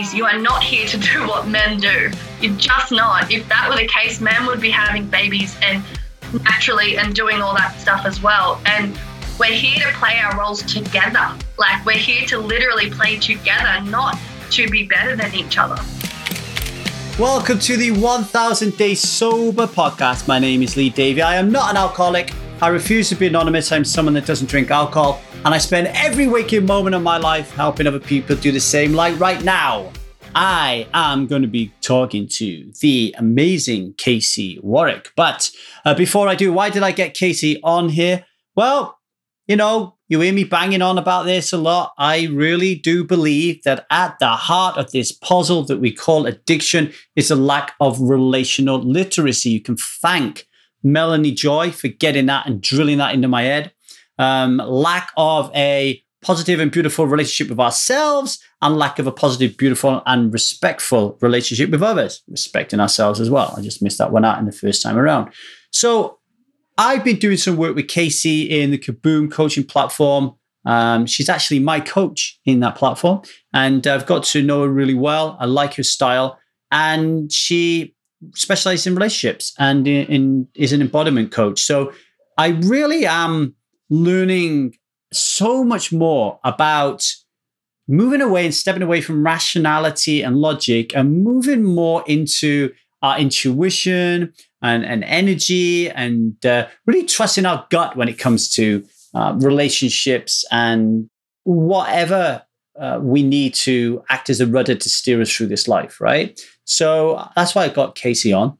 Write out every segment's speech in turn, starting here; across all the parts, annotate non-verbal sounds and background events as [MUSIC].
ladies, you are not here to do what men do. You're just not. If that were the case, men would be having babies and naturally and doing all that stuff as well. And we're here to play our roles together. Like we're here to literally play together, not to be better than each other. Welcome to the 1000 Day Sober podcast. My name is Lee Davey. I am not an alcoholic. I refuse to be anonymous. I'm someone that doesn't drink alcohol. And I spend every waking moment of my life helping other people do the same. Like right now, I am going to be talking to the amazing Casey Warwick. But uh, before I do, why did I get Casey on here? Well, you know, you hear me banging on about this a lot. I really do believe that at the heart of this puzzle that we call addiction is a lack of relational literacy. You can thank Melanie Joy for getting that and drilling that into my head. Um, lack of a positive and beautiful relationship with ourselves and lack of a positive, beautiful, and respectful relationship with others, respecting ourselves as well. I just missed that one out in the first time around. So I've been doing some work with Casey in the Kaboom coaching platform. Um, she's actually my coach in that platform, and I've got to know her really well. I like her style, and she specializes in relationships and in, in, is an embodiment coach. So I really am learning so much more about moving away and stepping away from rationality and logic and moving more into our intuition and, and energy and uh, really trusting our gut when it comes to uh, relationships and whatever uh, we need to act as a rudder to steer us through this life, right? So that's why I got Casey on.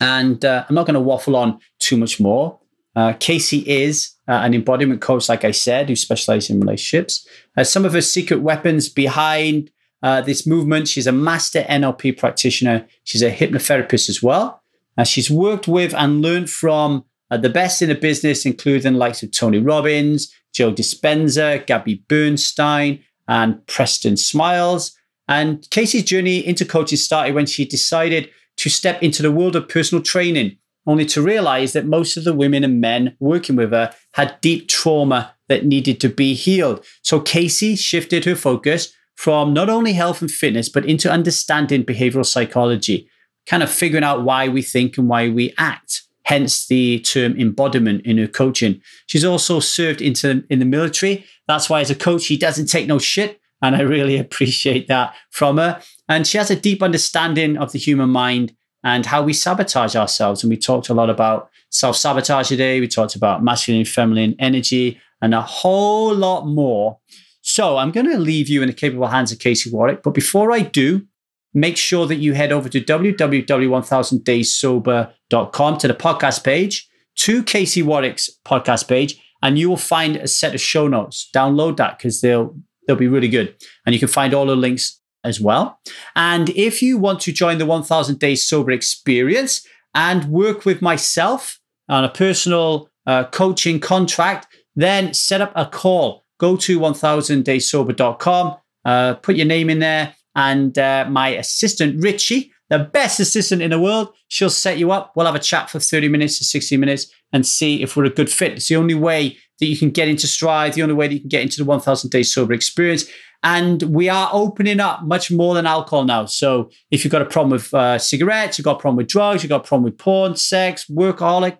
And uh, I'm not going to waffle on too much more. Uh, Casey is uh, an embodiment coach, like I said, who specializes in relationships. Uh, some of her secret weapons behind uh, this movement. She's a master NLP practitioner. She's a hypnotherapist as well. Uh, she's worked with and learned from uh, the best in the business, including the likes of Tony Robbins, Joe Dispenza, Gabby Bernstein, and Preston Smiles. And Casey's journey into coaching started when she decided to step into the world of personal training, only to realize that most of the women and men working with her had deep trauma that needed to be healed. So Casey shifted her focus from not only health and fitness, but into understanding behavioral psychology, kind of figuring out why we think and why we act. Hence the term embodiment in her coaching. She's also served into in the military. That's why, as a coach, she doesn't take no shit. And I really [LAUGHS] appreciate that from her. And she has a deep understanding of the human mind and how we sabotage ourselves. And we talked a lot about self sabotage today. We talked about masculine feminine energy and a whole lot more. So I'm going to leave you in the capable hands of Casey Warwick. But before I do, make sure that you head over to www.1000dayssober.com to the podcast page, to Casey Warwick's podcast page, and you will find a set of show notes. Download that because they'll they'll be really good. And you can find all the links as well. And if you want to join the 1000 Days Sober experience and work with myself on a personal uh, coaching contract, then set up a call go to 1000dayssober.com, uh, put your name in there, and uh, my assistant, Richie, the best assistant in the world, she'll set you up. We'll have a chat for 30 minutes to 60 minutes and see if we're a good fit. It's the only way that you can get into Stride, the only way that you can get into the 1000 Days Sober experience. And we are opening up much more than alcohol now. So if you've got a problem with uh, cigarettes, you've got a problem with drugs, you've got a problem with porn, sex, workaholic,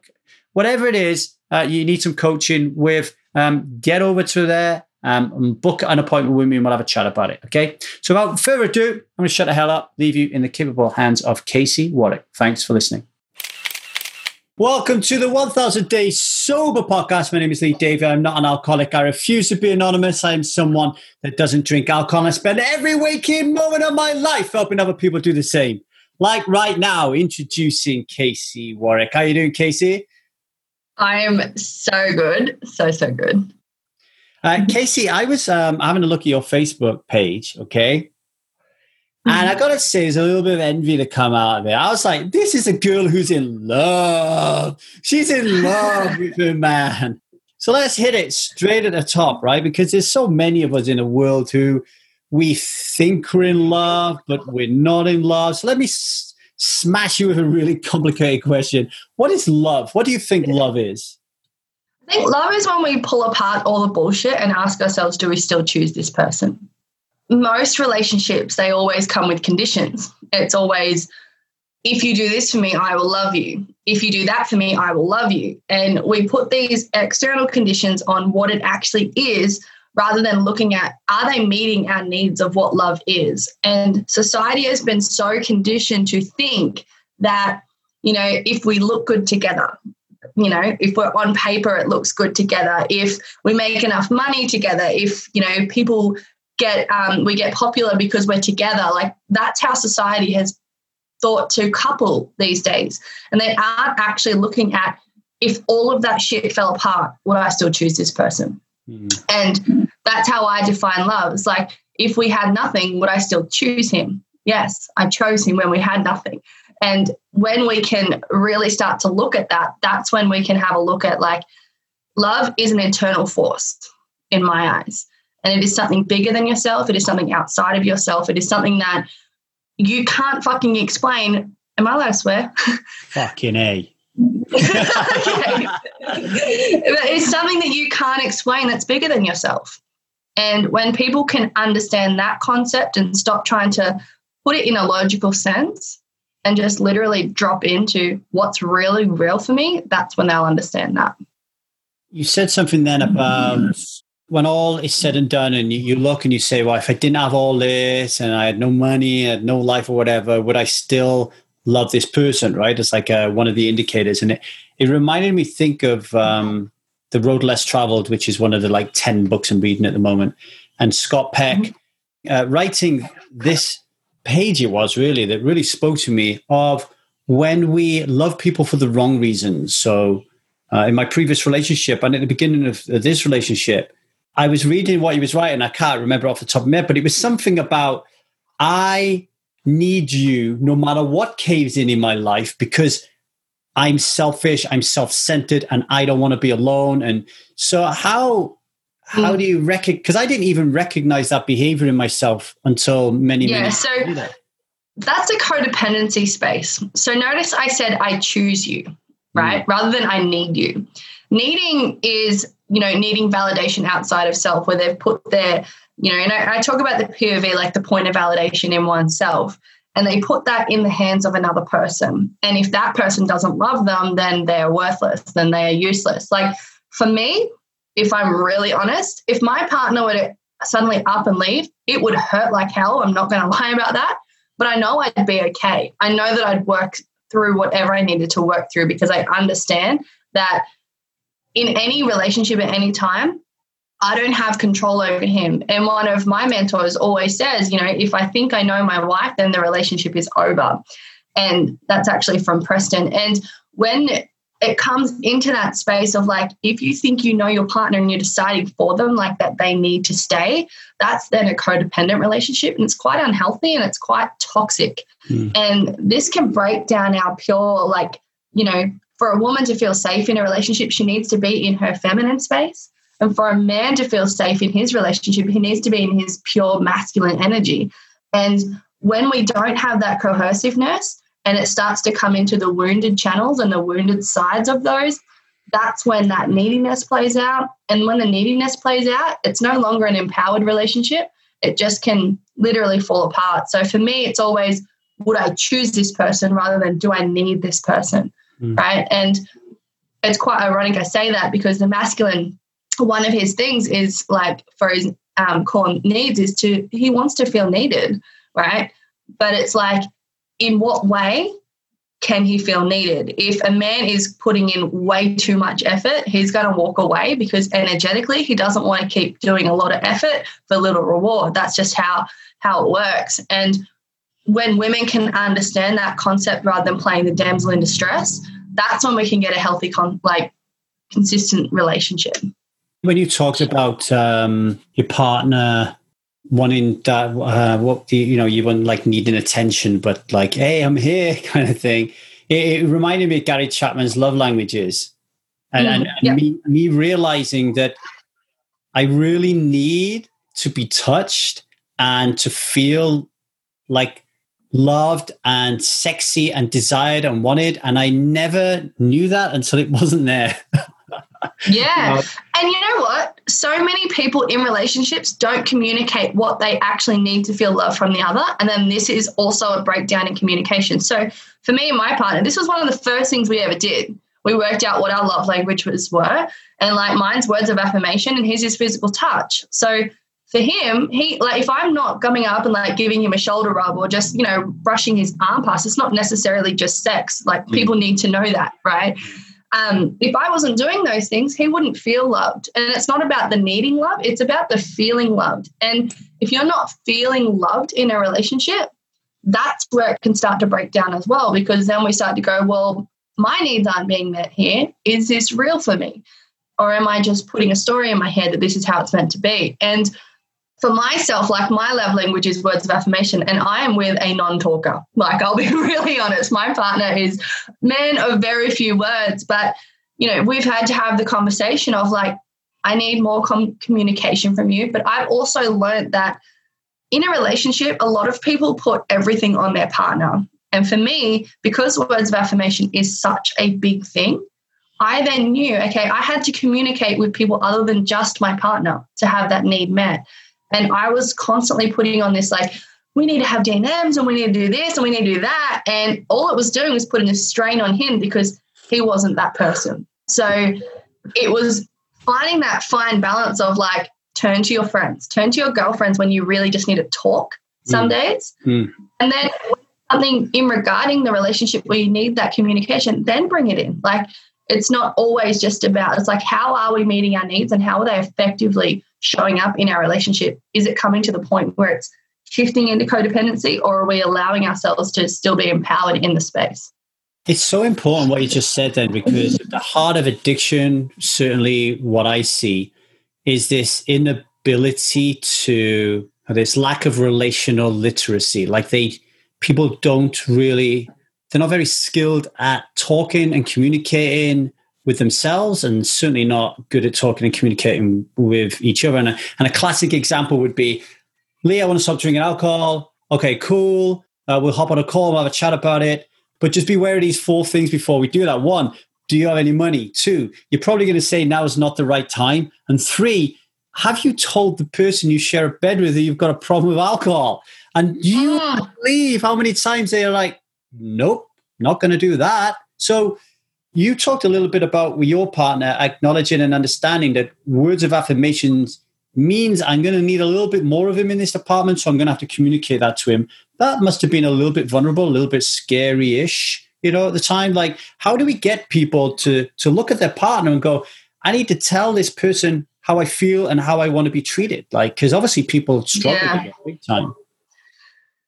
whatever it is, uh, you need some coaching with um, get over to there um, and book an appointment with me and we'll have a chat about it. Okay. So without further ado, I'm going to shut the hell up, leave you in the capable hands of Casey Warwick. Thanks for listening. Welcome to the 1000 Day Sober Podcast. My name is Lee Davey. I'm not an alcoholic. I refuse to be anonymous. I'm someone that doesn't drink alcohol. I spend every waking moment of my life helping other people do the same. Like right now, introducing Casey Warwick. How are you doing, Casey? I'm so good. So, so good. Uh, Casey, I was um, having a look at your Facebook page, okay? And I gotta say, there's a little bit of envy to come out of it. I was like, this is a girl who's in love. She's in love [LAUGHS] with her man. So let's hit it straight at the top, right? Because there's so many of us in the world who we think we're in love, but we're not in love. So let me s- smash you with a really complicated question. What is love? What do you think love is? I think love is when we pull apart all the bullshit and ask ourselves, do we still choose this person? Most relationships, they always come with conditions. It's always, if you do this for me, I will love you. If you do that for me, I will love you. And we put these external conditions on what it actually is rather than looking at are they meeting our needs of what love is. And society has been so conditioned to think that, you know, if we look good together, you know, if we're on paper, it looks good together. If we make enough money together, if, you know, people get, um, we get popular because we're together, like that's how society has thought to couple these days. And they aren't actually looking at if all of that shit fell apart, would I still choose this person? Mm. And that's how I define love. It's like, if we had nothing, would I still choose him? Yes, I chose him when we had nothing. And when we can really start to look at that, that's when we can have a look at like, love is an internal force in my eyes. And it is something bigger than yourself. It is something outside of yourself. It is something that you can't fucking explain. Am I allowed to swear? [LAUGHS] Fucking A. [LAUGHS] it's something that you can't explain that's bigger than yourself. And when people can understand that concept and stop trying to put it in a logical sense and just literally drop into what's really real for me, that's when they'll understand that. You said something then about when all is said and done, and you, look and you say, Well, if I didn't have all this and I had no money, had no life or whatever, would I still love this person, right? It's like uh, one of the indicators. And it, it reminded me think of um, The Road Less Traveled, which is one of the like 10 books I'm reading at the moment. And Scott Peck mm-hmm. uh, writing this page, it was really, that really spoke to me of when we love people for the wrong reasons. So uh, in my previous relationship and at the beginning of this relationship, I was reading what he was writing. I can't remember off the top of my head, but it was something about I need you no matter what caves in in my life because I'm selfish, I'm self-centered, and I don't want to be alone. And so, how how hmm. do you recognize? Because I didn't even recognize that behavior in myself until many yeah. Many so later. that's a codependency space. So notice I said I choose you, right, mm. rather than I need you. Needing is you know needing validation outside of self, where they've put their you know, and I, I talk about the POV, like the point of validation in oneself, and they put that in the hands of another person. And if that person doesn't love them, then they're worthless, then they are useless. Like for me, if I'm really honest, if my partner were to suddenly up and leave, it would hurt like hell. I'm not going [LAUGHS] to lie about that. But I know I'd be okay. I know that I'd work through whatever I needed to work through because I understand that in any relationship at any time, I don't have control over him. And one of my mentors always says, you know, if I think I know my wife, then the relationship is over. And that's actually from Preston. And when it comes into that space of like, if you think you know your partner and you're deciding for them, like that they need to stay, that's then a codependent relationship. And it's quite unhealthy and it's quite toxic. Mm. And this can break down our pure, like, you know, for a woman to feel safe in a relationship, she needs to be in her feminine space. And for a man to feel safe in his relationship, he needs to be in his pure masculine energy. And when we don't have that cohesiveness and it starts to come into the wounded channels and the wounded sides of those, that's when that neediness plays out. And when the neediness plays out, it's no longer an empowered relationship. It just can literally fall apart. So for me, it's always would I choose this person rather than do I need this person? Mm. Right. And it's quite ironic I say that because the masculine one of his things is like for his um, core needs is to he wants to feel needed, right? But it's like, in what way can he feel needed? If a man is putting in way too much effort, he's going to walk away because energetically he doesn't want to keep doing a lot of effort for little reward. That's just how how it works. And when women can understand that concept rather than playing the damsel in distress, that's when we can get a healthy, con- like consistent relationship. When you talked about um, your partner wanting that, uh, what the, you know, you weren't like needing attention, but like, hey, I'm here, [LAUGHS] kind of thing. It, it reminded me of Gary Chapman's love languages, and, mm, and, and yeah. me, me realizing that I really need to be touched and to feel like loved and sexy and desired and wanted. And I never knew that until it [LAUGHS] wasn't there. Yeah. And you know what? So many people in relationships don't communicate what they actually need to feel love from the other. And then this is also a breakdown in communication. So for me and my partner, this was one of the first things we ever did. We worked out what our love languages were. And like mine's words of affirmation and his is physical touch. So for him, he like if I'm not coming up and like giving him a shoulder rub or just, you know, brushing his arm past, it's not necessarily just sex. Like mm. people need to know that, right? Um, if I wasn't doing those things, he wouldn't feel loved. And it's not about the needing love, it's about the feeling loved. And if you're not feeling loved in a relationship, that's where it can start to break down as well, because then we start to go, well, my needs aren't being met here. Is this real for me? Or am I just putting a story in my head that this is how it's meant to be? And for myself, like my love language is words of affirmation, and I am with a non talker. Like, I'll be [LAUGHS] really honest, my partner is man of very few words, but you know, we've had to have the conversation of like, I need more com- communication from you. But I've also learned that in a relationship, a lot of people put everything on their partner. And for me, because words of affirmation is such a big thing, I then knew, okay, I had to communicate with people other than just my partner to have that need met. And I was constantly putting on this like, we need to have DMs and we need to do this and we need to do that. And all it was doing was putting a strain on him because he wasn't that person. So it was finding that fine balance of like, turn to your friends, turn to your girlfriends when you really just need to talk some mm. days. Mm. And then something in regarding the relationship where you need that communication, then bring it in. Like it's not always just about, it's like, how are we meeting our needs and how are they effectively showing up in our relationship? Is it coming to the point where it's shifting into codependency or are we allowing ourselves to still be empowered in the space? It's so important what you just said then, because the heart of addiction, certainly what I see, is this inability to, this lack of relational literacy. Like they, people don't really, they're not very skilled at talking and communicating with themselves and certainly not good at talking and communicating with each other. And a, and a classic example would be, Lee, I want to stop drinking alcohol. Okay, cool. Uh, we'll hop on a call, we'll have a chat about it. But just be aware of these four things before we do that. One, do you have any money? Two, you're probably going to say now is not the right time. And three, have you told the person you share a bed with that you've got a problem with alcohol? And you mm. believe how many times they're like, nope, not going to do that. So you talked a little bit about with your partner acknowledging and understanding that words of affirmations means I'm going to need a little bit more of him in this department, so I'm going to have to communicate that to him. That must have been a little bit vulnerable, a little bit scary-ish, you know, at the time. Like, how do we get people to to look at their partner and go, I need to tell this person how I feel and how I want to be treated? Like, because obviously people struggle yeah. big time.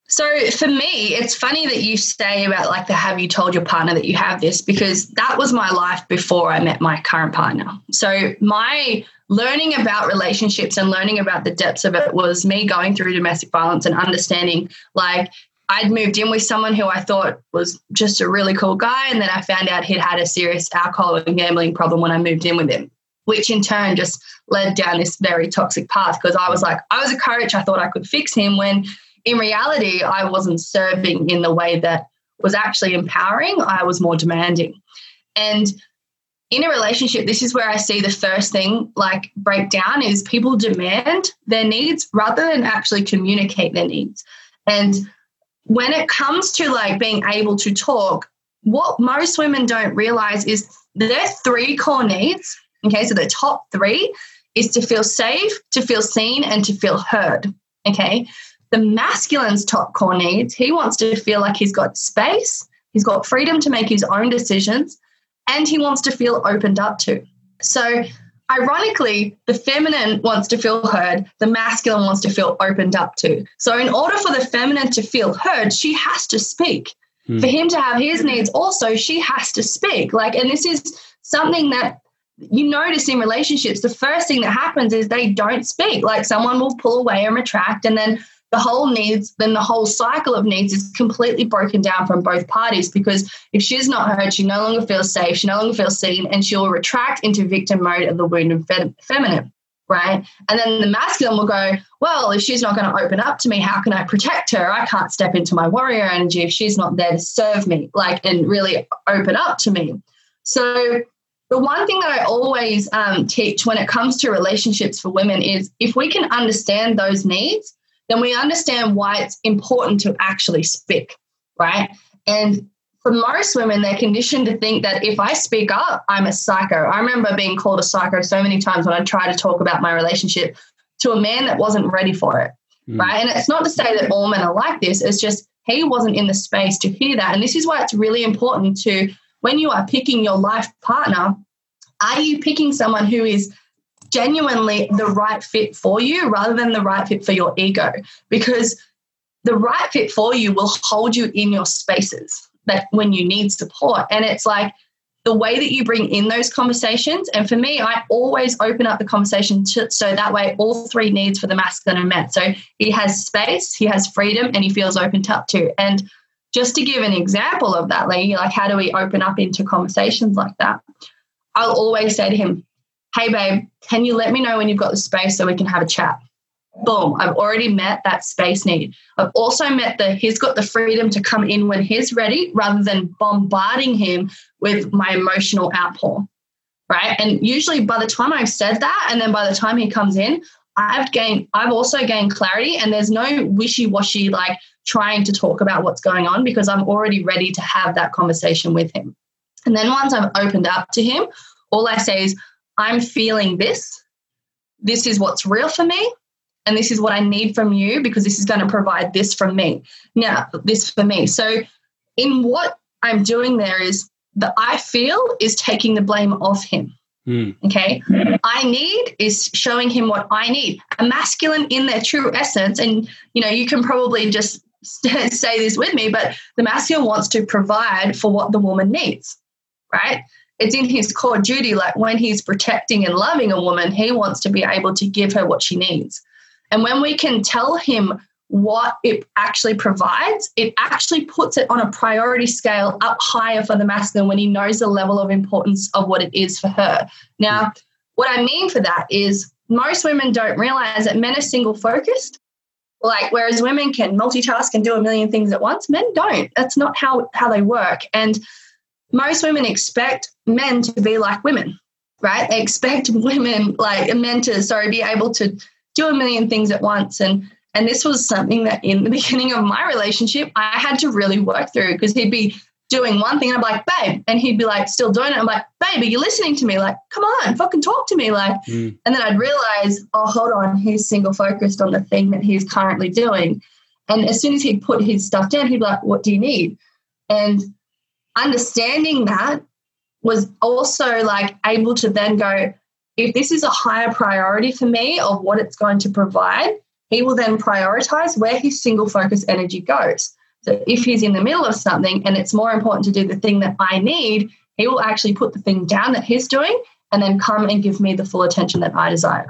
So for me, it's funny that you say about like the have you told your partner that you have this because that was my life before I met my current partner. So my learning about relationships and learning about the depths of it was me going through domestic violence and understanding like I'd moved in with someone who I thought was just a really cool guy. And then I found out he'd had a serious alcohol and gambling problem when I moved in with him, which in turn just led down this very toxic path because I was like, I was a coach. I thought I could fix him when in reality, I wasn't serving in the way that was actually empowering. I was more demanding. And in a relationship, this is where I see the first thing like break down is people demand their needs rather than actually communicate their needs. And when it comes to like being able to talk, what most women don't realize is their three core needs. Okay, so the top three is to feel safe, to feel seen, and to feel heard. Okay, the masculine's top core needs, he wants to feel like he's got space, he's got freedom to make his own decisions, and he wants to feel opened up to. So, ironically, the feminine wants to feel heard, the masculine wants to feel opened up to. So, in order for the feminine to feel heard, she has to speak. Hmm. For him to have his needs, also, she has to speak. Like, and this is something that you notice in relationships, the first thing that happens is they don't speak. Like, someone will pull away and retract, and then the whole needs, then the whole cycle of needs is completely broken down from both parties because if she's not heard, she no longer feels safe, she no longer feels seen, and she'll retract into victim mode of the wounded fem- feminine. Right. And then the masculine will go, well, if she's not going to open up to me, how can I protect her? I can't step into my warrior energy if she's not there to serve me, like, and really open up to me. So the one thing that I always um, teach when it comes to relationships for women is if we can understand those needs, then we understand why it's important to actually speak, right? And for most women, they're conditioned to think that if I speak up, I'm a psycho. I remember being called a psycho so many times when I tried to talk about my relationship to a man that wasn't ready for it, mm. right? And it's not to say that all men are like this, it's just he wasn't in the space to hear that. And this is why it's really important to, when you are picking your life partner, are you picking someone who is genuinely the right fit for you rather than the right fit for your ego? Because the right fit for you will hold you in your spaces that when you need support. And it's like the way that you bring in those conversations. And for me, I always open up the conversation to, so that way all three needs for the masculine are met. So he has space, he has freedom, and he feels opened up to. And just to give an example of that, Lee, like how do we open up into conversations like that? I'll always say to him, Hey, babe, can you let me know when you've got the space so we can have a chat? boom, I've already met that space need. I've also met the he's got the freedom to come in when he's ready rather than bombarding him with my emotional outpour. Right. And usually by the time I've said that, and then by the time he comes in, I've gained, I've also gained clarity, and there's no wishy washy like trying to talk about what's going on because I'm already ready to have that conversation with him. And then once I've opened up to him, all I say is, I'm feeling this. This is what's real for me and this is what I need from you because this is going to provide this from me. Now, this for me. So, in what I'm doing there is the I feel is taking the blame off him. Mm. Okay. I need is showing him what I need. A masculine in their true essence. And, you know, you can probably just [LAUGHS] say this with me, but the masculine wants to provide for what the woman needs, right? It's in his core duty. Like when he's protecting and loving a woman, he wants to be able to give her what she needs. And when we can tell him what it actually provides, it actually puts it on a priority scale up higher for the masculine when he knows the level of importance of what it is for her. Now, hmm. what I mean for that is most women don't realize that men are single focused. Like, whereas women can multitask and do a million things at once, men don't. That's not how, how they work. And most women expect men to be like women, right? They expect [LAUGHS] women, like men to, sorry, be able to do a million things at once. And and this was something that in the [LAUGHS] beginning of my relationship, I had to really work through because he'd be doing one thing and I'm like, babe, and he'd be like, still doing it. I'm like, babe, are you listening to me? Like, come on, fucking talk to me. Like, mm. and then I'd realize, oh, hold on, he's single focused on the thing that he's currently doing. And as soon as he'd put his stuff down, he'd be like, what do you need? And understanding that was also like able to then go, if this is a higher priority for me of what it's going to provide, he will then prioritize where his single focus energy goes. So if he's in the middle of something and it's more important to do the thing that I need, he will actually put the thing down that he's doing and then come and give me the full attention that I desire.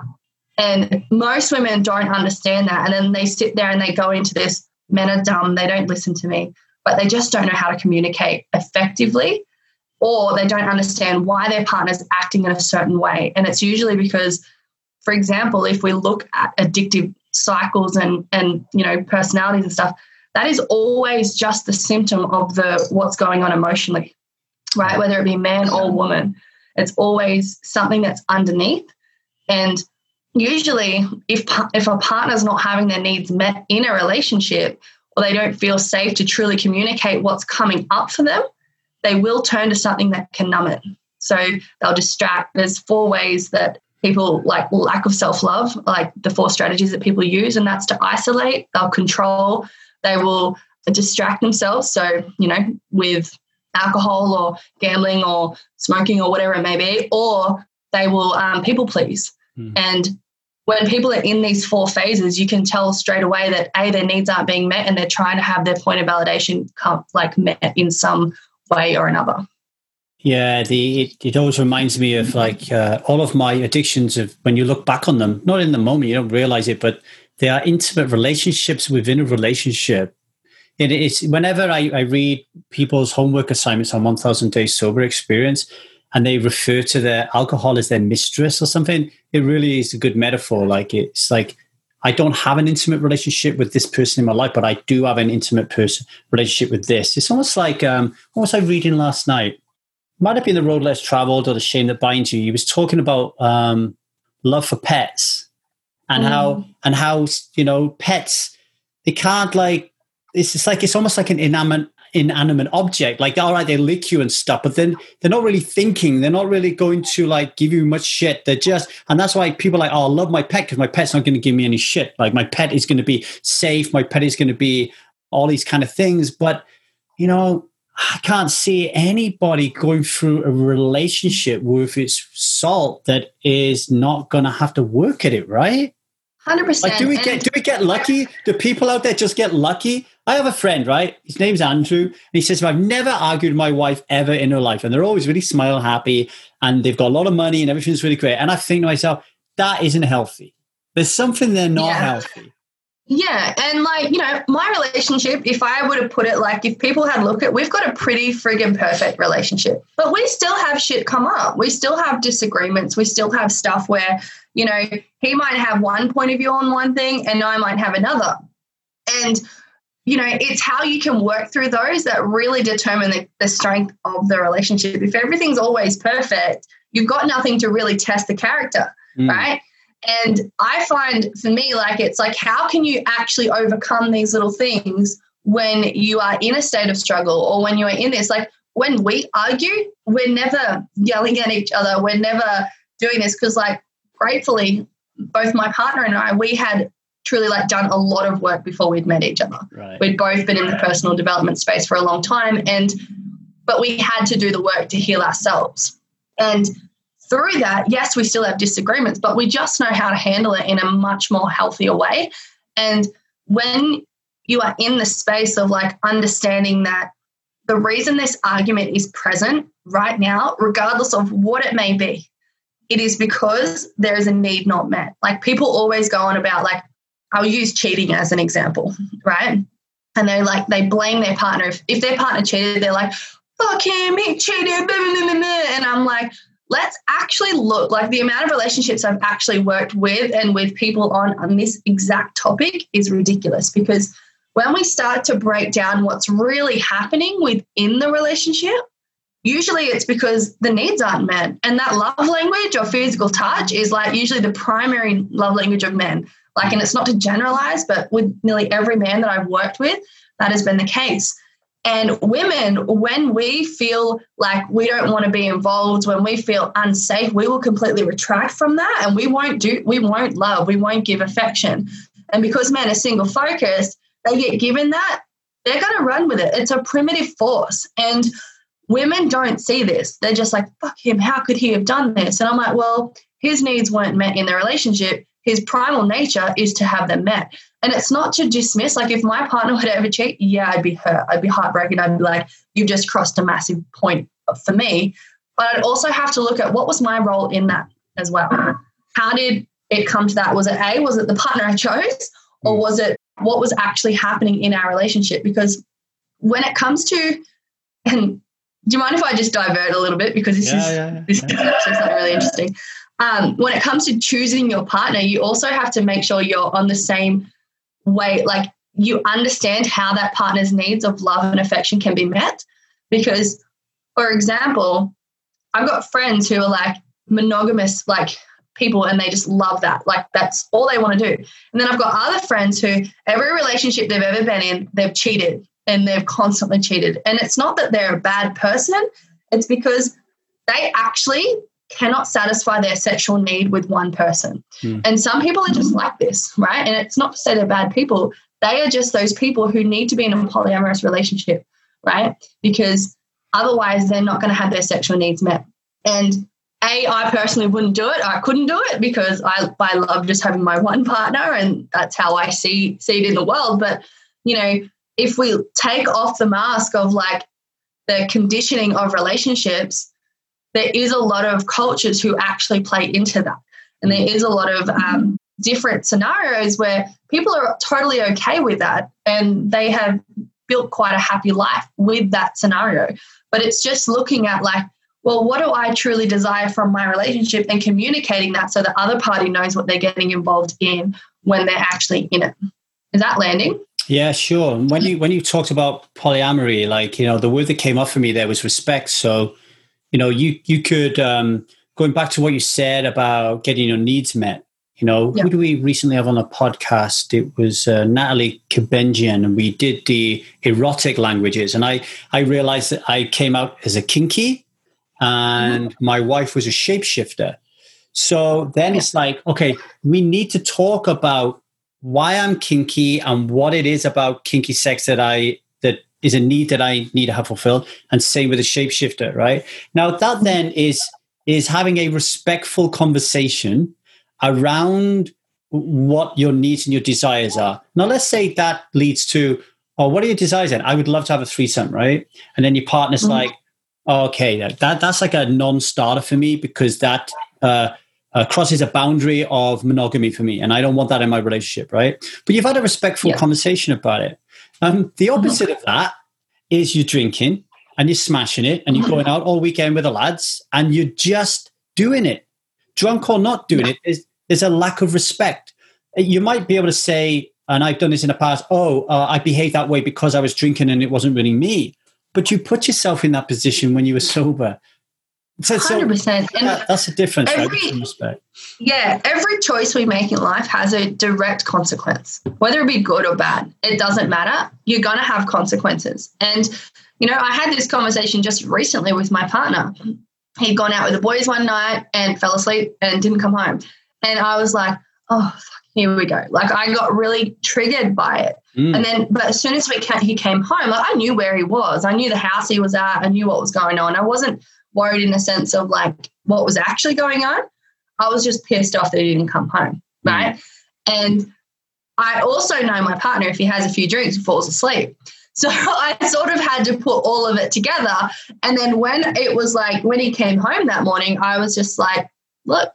And most women don't understand that. And then they sit there and they go into this men are dumb, they don't listen to me, but they just don't know how to communicate effectively or they don't understand why their partner's acting in a certain way. And it's usually because, for example, if we look at addictive cycles and and you know personalities and stuff, that is always just the symptom of the what's going on emotionally, right? Whether it be man or woman, it's always something that's underneath. And usually, if if a partner's not having their needs met in a relationship, or they don't feel safe to truly communicate what's coming up for them, they will turn to something that can numb it. So they'll distract. There's four ways that people like lack of self love, like the four strategies that people use, and that's to isolate, they'll control, they will distract themselves. So, you know, with alcohol or gambling or smoking or whatever it may be, or they will um, people please. Mm. And when people are in these four phases, you can tell straight away that a their needs aren't being met, and they're trying to have their point of validation come like met in some way or another. Yeah, the it, it always reminds me of like uh, all of my addictions of when you look back on them, not in the moment, you don't realize it, but they are intimate relationships within a relationship. And it's whenever I, I read people's homework assignments on 1000 Days Sober Experience and they refer to their alcohol as their mistress or something, it really is a good metaphor. Like it's like I don't have an intimate relationship with this person in my life, but I do have an intimate person relationship with this. It's almost like um, what was I reading last night? might have been the road less traveled or the shame that binds you. He was talking about um, love for pets and mm. how and how you know pets they can't like it's just like it's almost like an inanimate inanimate object. Like, all right, they lick you and stuff, but then they're not really thinking. They're not really going to like give you much shit. They're just, and that's why people are like, oh, I love my pet because my pet's not going to give me any shit. Like, my pet is going to be safe. My pet is going to be all these kind of things. But, you know, I can't see anybody going through a relationship with its salt that is not going to have to work at it, right? Hundred percent. Like, do we get do we get lucky? Do people out there just get lucky? I have a friend, right? His name's Andrew, and he says, "I've never argued with my wife ever in her life, and they're always really smile happy, and they've got a lot of money, and everything's really great." And I think to myself, that isn't healthy. There's something they're not yeah. healthy. Yeah, and like you know, my relationship, if I were to put it like, if people had look at, we've got a pretty friggin' perfect relationship, but we still have shit come up. We still have disagreements. We still have stuff where you know he might have one point of view on one thing, and I might have another, and you know, it's how you can work through those that really determine the, the strength of the relationship. If everything's always perfect, you've got nothing to really test the character, mm. right? And I find for me, like, it's like, how can you actually overcome these little things when you are in a state of struggle or when you are in this? Like, when we argue, we're never yelling at each other. We're never doing this because, like, gratefully, both my partner and I, we had truly like done a lot of work before we'd met each other. Right. We'd both been in the personal development space for a long time and but we had to do the work to heal ourselves. And through that, yes, we still have disagreements, but we just know how to handle it in a much more healthier way. And when you are in the space of like understanding that the reason this argument is present right now, regardless of what it may be, it is because there is a need not met. Like people always go on about like, I'll use cheating as an example, right? And they like they blame their partner. If, if their partner cheated, they're like, oh, fuck him, he cheated. And I'm like, let's actually look like the amount of relationships I've actually worked with and with people on on this exact topic is ridiculous because when we start to break down what's really happening within the relationship, usually it's because the needs aren't met. And that love language or physical touch is like usually the primary love language of men. Like, and it's not to generalize, but with nearly every man that I've worked with, that has been the case. And women, when we feel like we don't want to be involved, when we feel unsafe, we will completely retract from that and we won't do, we won't love, we won't give affection. And because men are single focused, they get given that, they're going to run with it. It's a primitive force. And women don't see this. They're just like, fuck him. How could he have done this? And I'm like, well, his needs weren't met in the relationship his primal nature is to have them met. And it's not to dismiss, like if my partner [LAUGHS] would ever cheat, yeah, I'd be hurt. I'd be heartbroken. I'd be like, you've just crossed a massive point for me. But I'd also have to look at what was my role in that as well. How did it come to that? Was it A, was it the partner I chose? Or mm. was it what was actually happening in our relationship? Because when it comes to, and [CLEARS THROAT] do you mind if I just divert a little bit? Because this yeah, is yeah, yeah. this is actually something really interesting um, when it comes to choosing your partner, you also have to make sure you're on the same way, like you understand how that partner's needs of love and affection can be met. Because, for example, I've got friends who are like monogamous, like people, and they just love that. Like that's all they want to do. And then I've got other friends who every relationship they've ever been in, they've cheated and they've constantly cheated. And it's not that they're a bad person, it's because they actually cannot satisfy their sexual need with one person. Mm. And some people are just like this, right? And it's not to say they're bad people. They are just those people who need to be in a polyamorous relationship, right? Because otherwise they're not going to have their sexual needs met. And a, I personally wouldn't do it. I couldn't do it because I, I love just having my one partner and that's how I see see it in the world. But you know, if we take off the mask of like the conditioning of relationships there is a lot of cultures who actually play into that. And there is a lot of um, different scenarios where people are totally okay with that and they have built quite a happy life with that scenario. But it's just looking at like, well, what do I truly desire from my relationship and communicating that so the other party knows what they're getting involved in when they're actually in it. Is that landing? Yeah, sure. When you when you talked about polyamory, like you know, the word that came up for me there was respect. So you know, you you could um, going back to what you said about getting your needs met. You know, yeah. who do we recently have on a podcast? It was uh, Natalie Kabenjian, and we did the erotic languages. And I I realized that I came out as a kinky, and mm-hmm. my wife was a shapeshifter. So then it's like, okay, we need to talk about why I'm kinky and what it is about kinky sex that I is a need that I need to have fulfilled. And same with the shapeshifter, right? Now that then is is having a respectful conversation around what your needs and your desires are. Now let's say that leads to, oh, what are your desires then? I would love to have a threesome, right? And then your partner's mm-hmm. like, oh, okay, that that's like a non-starter for me because that uh, uh, crosses a boundary of monogamy for me, and I don't want that in my relationship, right? But you've had a respectful yeah. conversation about it. Um, the opposite of that is you're drinking and you're smashing it, and you're going out all weekend with the lads, and you're just doing it, drunk or not doing yeah. it. There's, there's a lack of respect. You might be able to say, and I've done this in the past. Oh, uh, I behaved that way because I was drinking, and it wasn't really me. But you put yourself in that position when you were sober so, Hundred percent, that, that's a difference. Every, right? Yeah, every choice we make in life has a direct consequence, whether it be good or bad. It doesn't matter. You're gonna have consequences, and you know, I had this conversation just recently with my partner. He'd gone out with the boys one night and fell asleep and didn't come home, and I was like, oh. Fuck, here we go. Like I got really triggered by it. Mm. And then, but as soon as we came, he came home, like I knew where he was. I knew the house he was at. I knew what was going on. I wasn't worried in the sense of like what was actually going on. I was just pissed off that he didn't come home. Mm. Right. And I also know my partner, if he has a few drinks, he falls asleep. [LAUGHS] So I sort of had to put all of it together. And then when it was like, when he came home that morning, I was just like, look,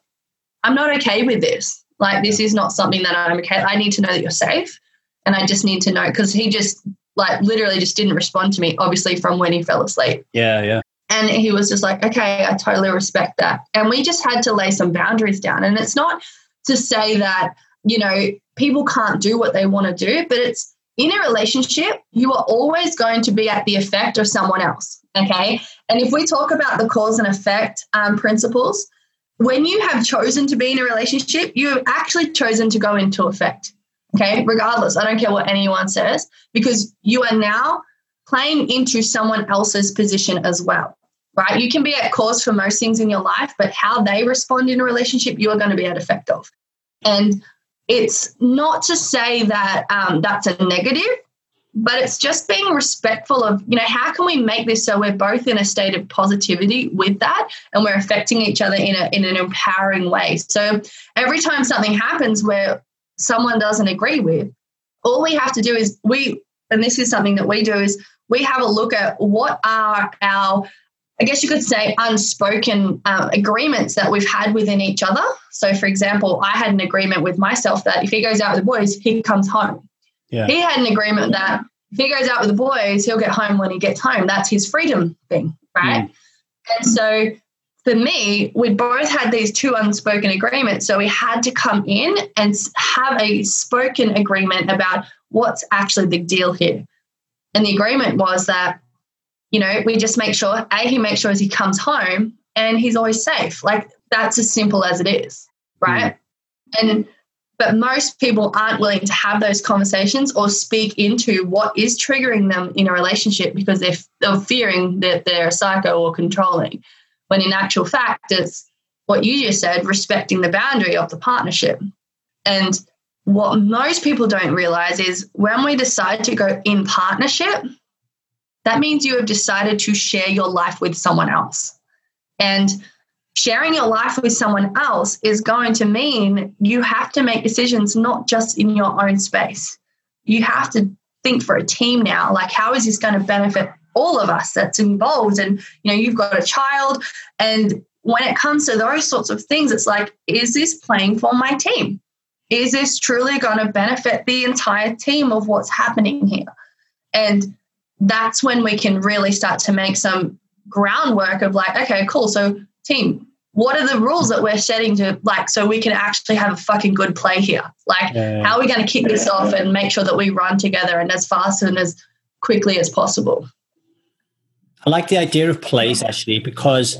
I'm not okay with this. Like, this is not something that I'm okay. I need to know that you're safe. And I just need to know because he just, like, literally just didn't respond to me, obviously, from when he fell asleep. Yeah, yeah. And he was just like, okay, I totally respect that. And we just had to lay some boundaries down. And it's not to say that, you know, people can't do what they want to do, but it's in a relationship, you are always going to be at the effect of someone else. Okay. And if we talk about the cause and effect um, principles, when you have chosen to be in a relationship, you have actually chosen to go into effect. Okay. Regardless, I don't care what anyone says, because you are now playing into someone else's position as well right? You can be at cause for most things in your life, but how they respond in a relationship, you are going to be at effect of. And it's not to say that um, that's a negative, but it's just being respectful of, you know, how can we make this so we're both in a state of positivity with that and we're affecting each other in, a, in an empowering way. So every time something happens where someone doesn't agree with, all we have to do is we, and this is something that we do, is we have a look at what are our I guess you could say, unspoken um, agreements that we've had within each other. So, for example, I had an agreement with myself that if he goes out with the boys, he comes home. Yeah. He had an agreement that if he goes out with the boys, he'll get home when he gets home. That's his freedom thing, right? Mm. And so for me, we both had these two unspoken agreements. So we had to come in and have a spoken agreement about what's actually the deal here. And the agreement was that you know, we just make sure, A, he makes sure as he comes home and he's always safe. Like that's as simple as it is, right? Mm. And but most people aren't willing to have those conversations or speak into what is triggering them in a relationship because they're, they're fearing that they're a psycho or controlling. When in actual fact, it's what you just said, respecting the boundary of the partnership. And what most people don't realize is when we decide to go in partnership, that means you have decided to share your life with someone else. And sharing your life with someone else is going to mean you have to make decisions not just in your own space. You have to think for a team now like how is this going to benefit all of us that's involved and you know you've got a child and when it comes to those sorts of things it's like is this playing for my team is this truly going to benefit the entire team of what's happening here and that's when we can really start to make some groundwork of like, okay, cool. So, team, what are the rules that we're setting to like so we can actually have a fucking good play here? Like, yeah. how are we going to kick this off and make sure that we run together and as fast and as quickly as possible? I like the idea of plays actually because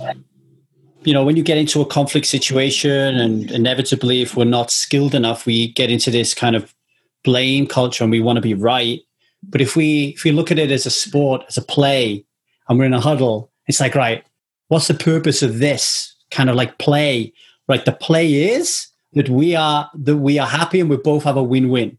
you know when you get into a conflict situation and inevitably if we're not skilled enough we get into this kind of blame culture and we want to be right but if we if we look at it as a sport as a play and we're in a huddle it's like right what's the purpose of this kind of like play? Right the play is that we are that we are happy and we both have a win-win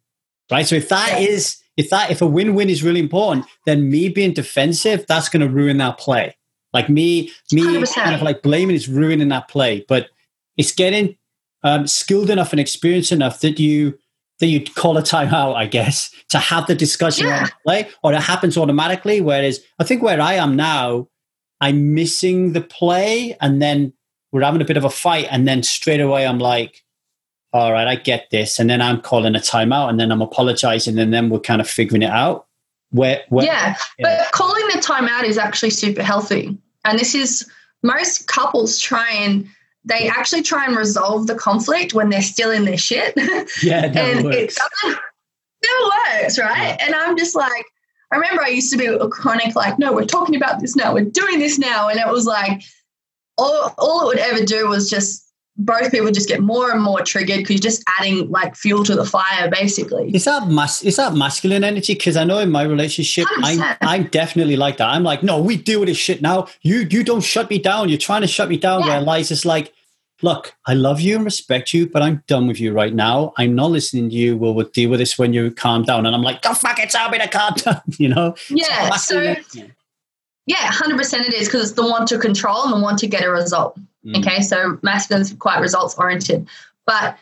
right? So if that is if that if a win-win is really important then me being defensive that's going to ruin that play. Like me me 100%. kind of like blaming is ruining that play. But it's getting um, skilled enough and experienced enough that you that you'd call a timeout, I guess, to have the discussion yeah. on play, or it happens automatically. Whereas I think where I am now, I'm missing the play, and then we're having a bit of a fight, and then straight away I'm like, all right, I get this. And then I'm calling a timeout and then I'm apologizing and then we're kind of figuring it out. Where, where yeah, yeah, but calling the timeout is actually super healthy. And this is most couples try and they actually try and resolve the conflict when they're still in their shit. [LAUGHS] Yeah, and works. it doesn't still works, right? Yeah. And I'm just like, I remember I used to be a chronic, like, no, we're talking about this now, we're doing this now. And it was like, all, all it would ever do was just both people just get more and more triggered because you're just adding like fuel to the fire basically. Is that mas- is that masculine energy? Because i know in my relationship I'm, I'm definitely like that. I'm like no we deal with this shit now. You you don't shut me down. You're trying to shut me down. Yeah. where liza's like look i love you and respect you but i'm done with you right now. I'm not listening to you. We'll, we'll deal with this when you calm down. And i'm like don't fucking tell me to calm [LAUGHS] down you know? Yeah so yeah 100% it is because it's the want to control and the want to get a result Mm. Okay, so masculine's quite results oriented, but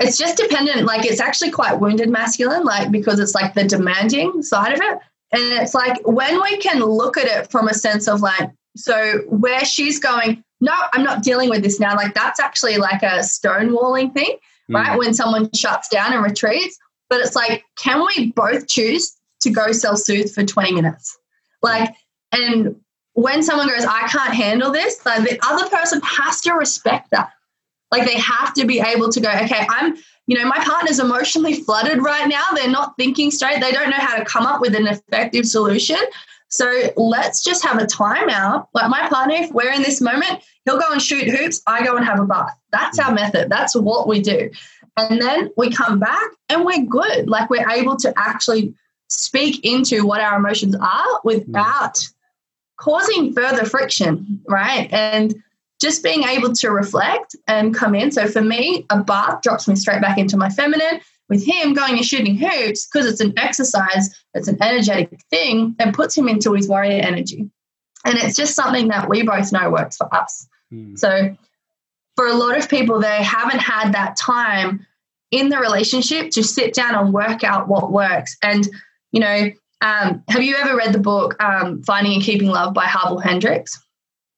it's just dependent. Like it's actually quite wounded masculine, like because it's like the demanding side of it. And it's like when we can look at it from a sense of like, so where she's going, no, I'm not dealing with this now. Like that's actually like a stonewalling thing, mm. right? When someone shuts down and retreats. But it's like, can we both choose to go self soothe for 20 minutes? Like, and when someone goes, I can't handle this, like the other person has to respect that. Like they have to be able to go, okay, I'm, you know, my partner's emotionally flooded right now. They're not thinking straight. They don't know how to come up with an effective solution. So let's just have a timeout. Like my partner, if we're in this moment, he'll go and shoot hoops. I go and have a bath. That's our method. That's what we do. And then we come back and we're good. Like we're able to actually speak into what our emotions are mm. without causing further friction, right? And just being able to reflect and come in. So for me, a bath drops me straight back into my feminine. With him going and shooting hoops, because it's an exercise, it's an energetic thing, and puts him into his warrior energy. And it's just something that we both know works for us. Mm. So for a lot of people, they haven't had that time in the relationship to sit down and work out what works. And, you know, um, have you ever read the book um, Finding and Keeping Love by Harville Hendrix?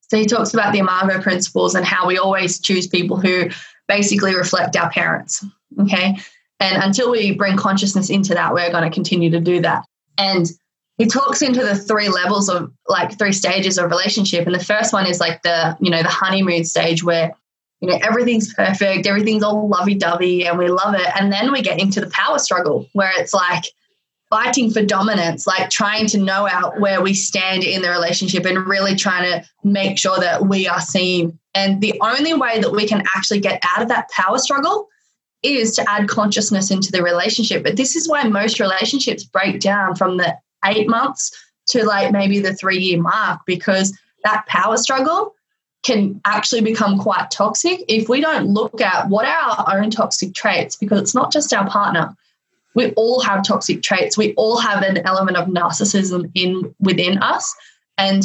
So he talks about the Imago principles and how we always choose people who basically reflect our parents. Okay. And until we bring consciousness into that, we're going to continue to do that. And he talks into the three levels of like three stages of relationship. And the first one is like the, you know, the honeymoon stage where, you know, everything's perfect, everything's all lovey dovey and we love it. And then we get into the power struggle where it's like, fighting for dominance, like trying to know out where we stand in the relationship and really trying to make sure that we are seen. And the only way that we can actually get out of that power struggle is to add consciousness into the relationship. But this is why most relationships break down from the eight months to like maybe the three year mark because that power struggle can actually become quite toxic if we don't look at what are our own toxic traits because it's not just our partner we all have toxic traits. We all have an element of narcissism in within us. And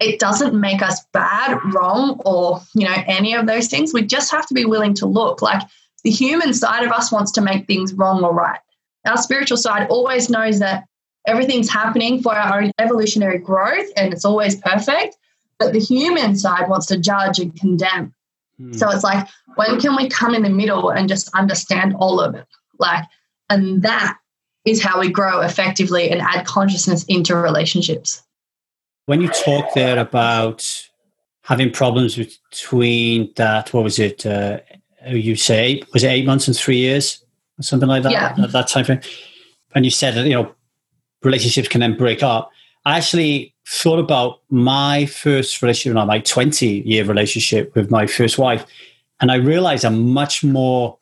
it doesn't make us bad, wrong, or you know, any of those things. We just have to be willing to look. Like the human side of us wants to make things wrong or right. Our spiritual side always knows that everything's happening for our own evolutionary growth and it's always perfect. But the human side wants to judge and condemn. Hmm. So it's like, when can we come in the middle and just understand all of it? Like, and that is how we grow effectively and add consciousness into relationships. When you talk there about having problems between that, what was it? Uh, you say was it eight months and three years, or something like that? Yeah. That, that time frame. And you said that you know relationships can then break up. I actually thought about my first relationship, not my 20 year relationship with my first wife, and I realized I'm much more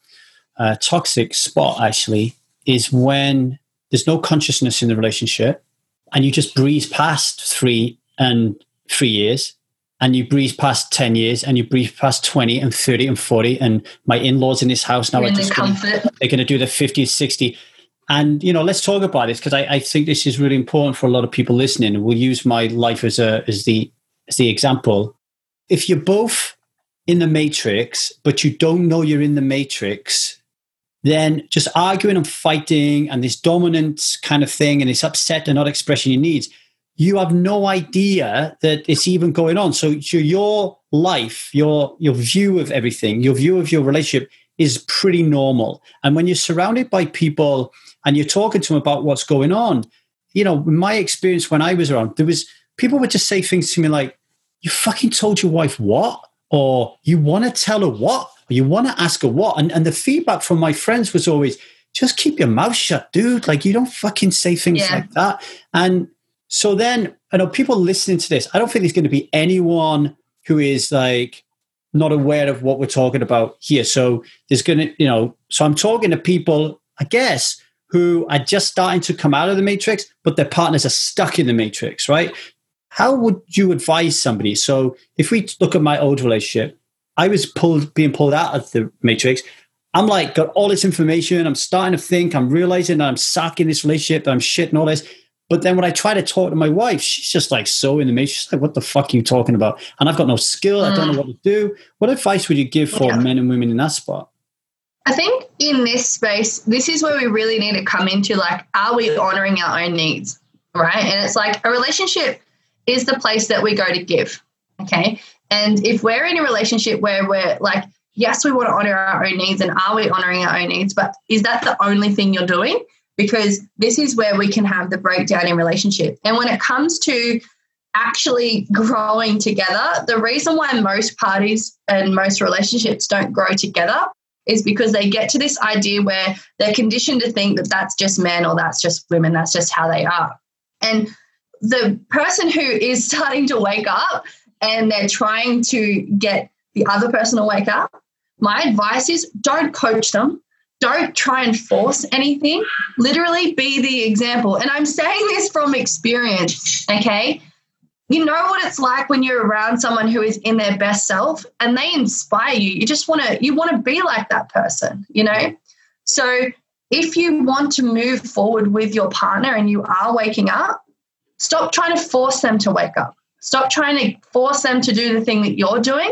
uh, toxic spot actually is when there's no consciousness in the relationship and you just breeze past three and three years and you breeze past 10 years and you breeze past 20 and 30 and 40 and my in-laws in this house now are just gonna, they're going to do the 50 60 and you know let's talk about this because I, I, think this is really important for a lot of people listening. We'll use my life as a as the as the example. If you're both in the matrix but you don't know you're in the matrix then just arguing and fighting and this dominant kind of thing and it's upset and not expressing your needs, you have no idea that it's even going on. So, so your life, your your view of everything, your view of your relationship is pretty normal. And when you're surrounded by people and you're talking to them about what's going on, you know, my experience when I was around, there was people would just say things to me like, "You fucking told your wife what?" Or "You want to tell her what?" you want to ask her what. And, and the feedback from my friends was always, just keep your mouth shut, dude. Like you don't fucking say things yeah. like that. And so then, I know people listening to this, I don't think there's going to be anyone who is like not aware of what we're talking about here. So there's going to, you know, so I'm talking to people, I guess, who are just starting to come out of the matrix, but their partners are stuck in the matrix, right? How would you advise somebody? So if we look at my old relationship, I was pulled, being pulled out of the matrix. I'm like, got all this information. I'm starting to think. I'm realizing that I'm sucking this relationship. I'm shit and all this. But then when I try to talk to my wife, she's just like so in the matrix. She's like, "What the fuck are you talking about?" And I've got no skill. Mm. I don't know mm. what to do. What advice would you give for yeah. men and women in that spot? I think in this space, this is where we really need to come into like, are we honoring our own needs? Right. And it's like a relationship is the place that we go to give. Okay. And if we're in a relationship where we're like, yes, we want to honor our own needs, and are we honoring our own needs? But is that the only thing you're doing? Because this is where we can have the breakdown in relationship. And when it comes to actually growing together, the reason why most parties and most relationships don't grow together is because they get to this idea where they're conditioned to think that that's just men or that's just women, that's just how they are. And the person who is [LAUGHS] starting to wake up and they're trying to get the other person to wake up, my advice is don't coach them. Don't try and force anything. Literally be the example. And I'm saying this from experience, okay? You know what it's like when you're around someone who is in their best self and they inspire you. You just want to you want to be like that person, you know? So if you want to move forward with your partner and you are waking up, stop trying to force them to wake up. Stop trying to force them to do the thing that you're doing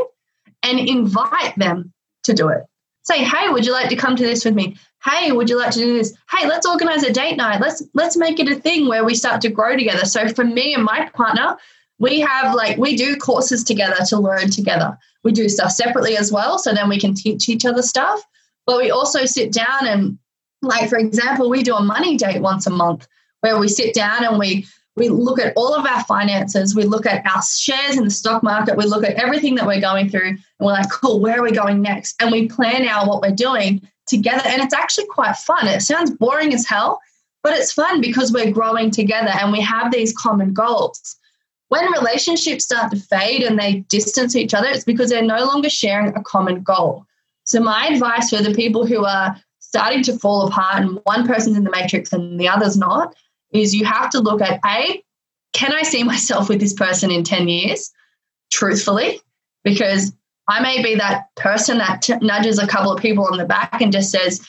and invite them to do it. Say, hey, would you like to come to this with me? Hey, would you like to do this? Hey, let's organize a date night. Let's let's make it a thing where we start to grow together. So for me and my partner, we have like we do courses together to learn together. We do stuff separately as well, so then we can teach each other stuff. But we also sit down and like for example, we do a money date once a month where we sit down and we we look at all of our finances, we look at our shares in the stock market, we look at everything that we're going through, and we're like, cool, where are we going next? And we plan out what we're doing together. And it's actually quite fun. It sounds boring as hell, but it's fun because we're growing together and we have these common goals. When relationships start to fade and they distance each other, it's because they're no longer sharing a common goal. So, my advice for the people who are starting to fall apart and one person's in the matrix and the other's not is you have to look at A, can I see [LAUGHS] myself with this person in 10 years? Truthfully, because I may be that person that t- nudges a couple of people on the back and just says,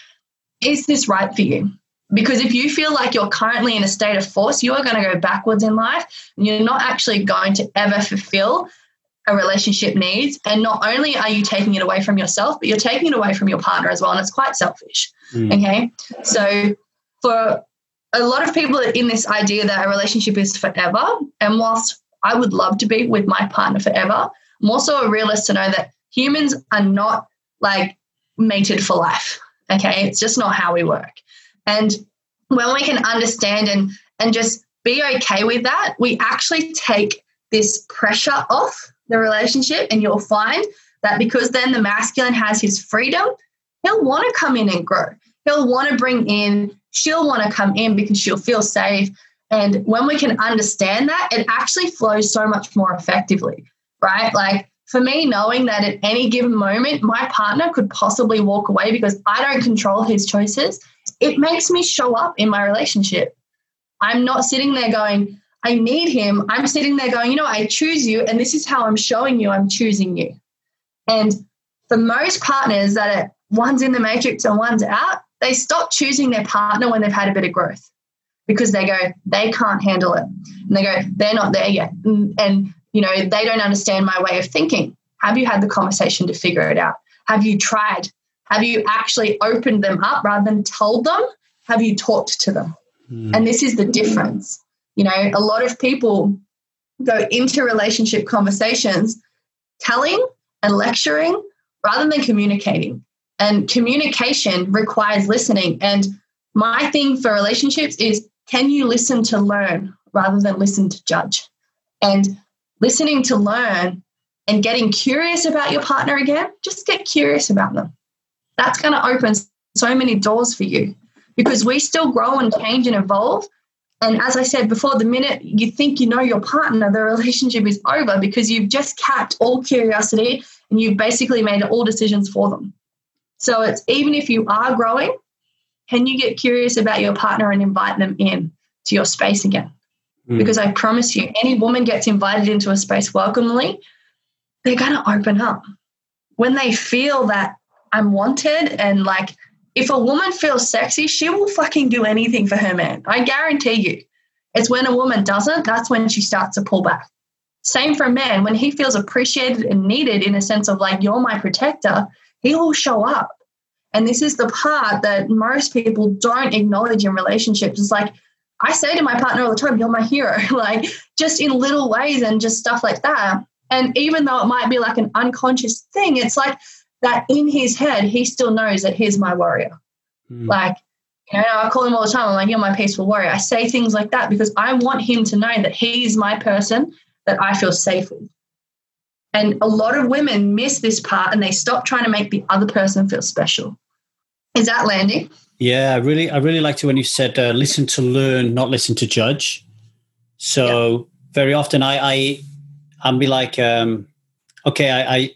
Is this right for you? Because if you feel like you're currently in a state of force, you are going to go backwards in life and you're not actually going to ever fulfill a relationship needs. And not only are you taking it away from yourself, but you're taking it away from your partner as well. And it's quite selfish. Mm. Okay. So for a lot of people are in this idea that a relationship is forever. And whilst I would love to be with my partner forever, I'm also a realist to know that humans are not like mated for life. Okay. It's just not how we work. And when we can understand and and just be okay with that, we actually take this pressure off the relationship. And you'll find that because then the masculine has his freedom, he'll want to come in and grow. He'll want to bring in she'll want to come in because she'll feel safe And when we can understand that, it actually flows so much more effectively, right? Like for me, knowing that at any given moment, my partner could possibly walk away because I don't control his choices, it makes me show up in my relationship. I'm not sitting there going, I need him. I'm sitting there going, you know, I choose you, and this is how I'm showing you I'm choosing you. And for most partners that are one's in the matrix and one's out, they stop choosing their partner when they've had a bit of growth because they go, they can't handle it. And they go, they're not there yet. And, and, you know, they don't understand my way of thinking. Have you had the conversation to figure it out? Have you tried? Have you actually opened them up rather than told them? Have you talked to them? Mm. And this is the difference. You know, a lot of people go into relationship conversations telling and lecturing rather than communicating. And communication requires listening. And my thing for relationships is can you listen to learn rather than listen to judge? And listening to learn and getting curious about your partner again, just get curious about them. That's going to open so many doors for you because we still grow and change and evolve. And as I said before, the minute you think you know your partner, the relationship is over because you've just capped all curiosity and you've basically made all decisions for them. So it's even if you are growing, can you get curious about your partner and invite them in to your space again? Mm. Because I promise you, any woman gets invited into a space welcomely, they're going to open up. When they feel that I'm wanted and like, if a woman feels sexy, she will fucking do anything for her man. I guarantee you. It's when a woman doesn't, that's when she starts to pull back. Same for a man. When he feels appreciated and needed in a sense of like, you're my protector, he will show up. And this is the part that most people don't acknowledge in relationships. It's like, I say to my partner all the time, you're my hero, [LAUGHS] like just in little ways and just stuff like that. And even though it might be like an unconscious thing, it's like that in his head, he still knows that he's my warrior. Mm. Like, you know, I call him all the time. I'm like, you're my peaceful warrior. I say things like that because I want him to know that he's my person that I feel safe with. And a lot of women miss this part and they stop trying to make the other person feel special. Is that landing? Yeah, I really, I really liked it when you said uh, listen to learn, not listen to judge. So very often I, I, I'll be like, um, okay, I, I,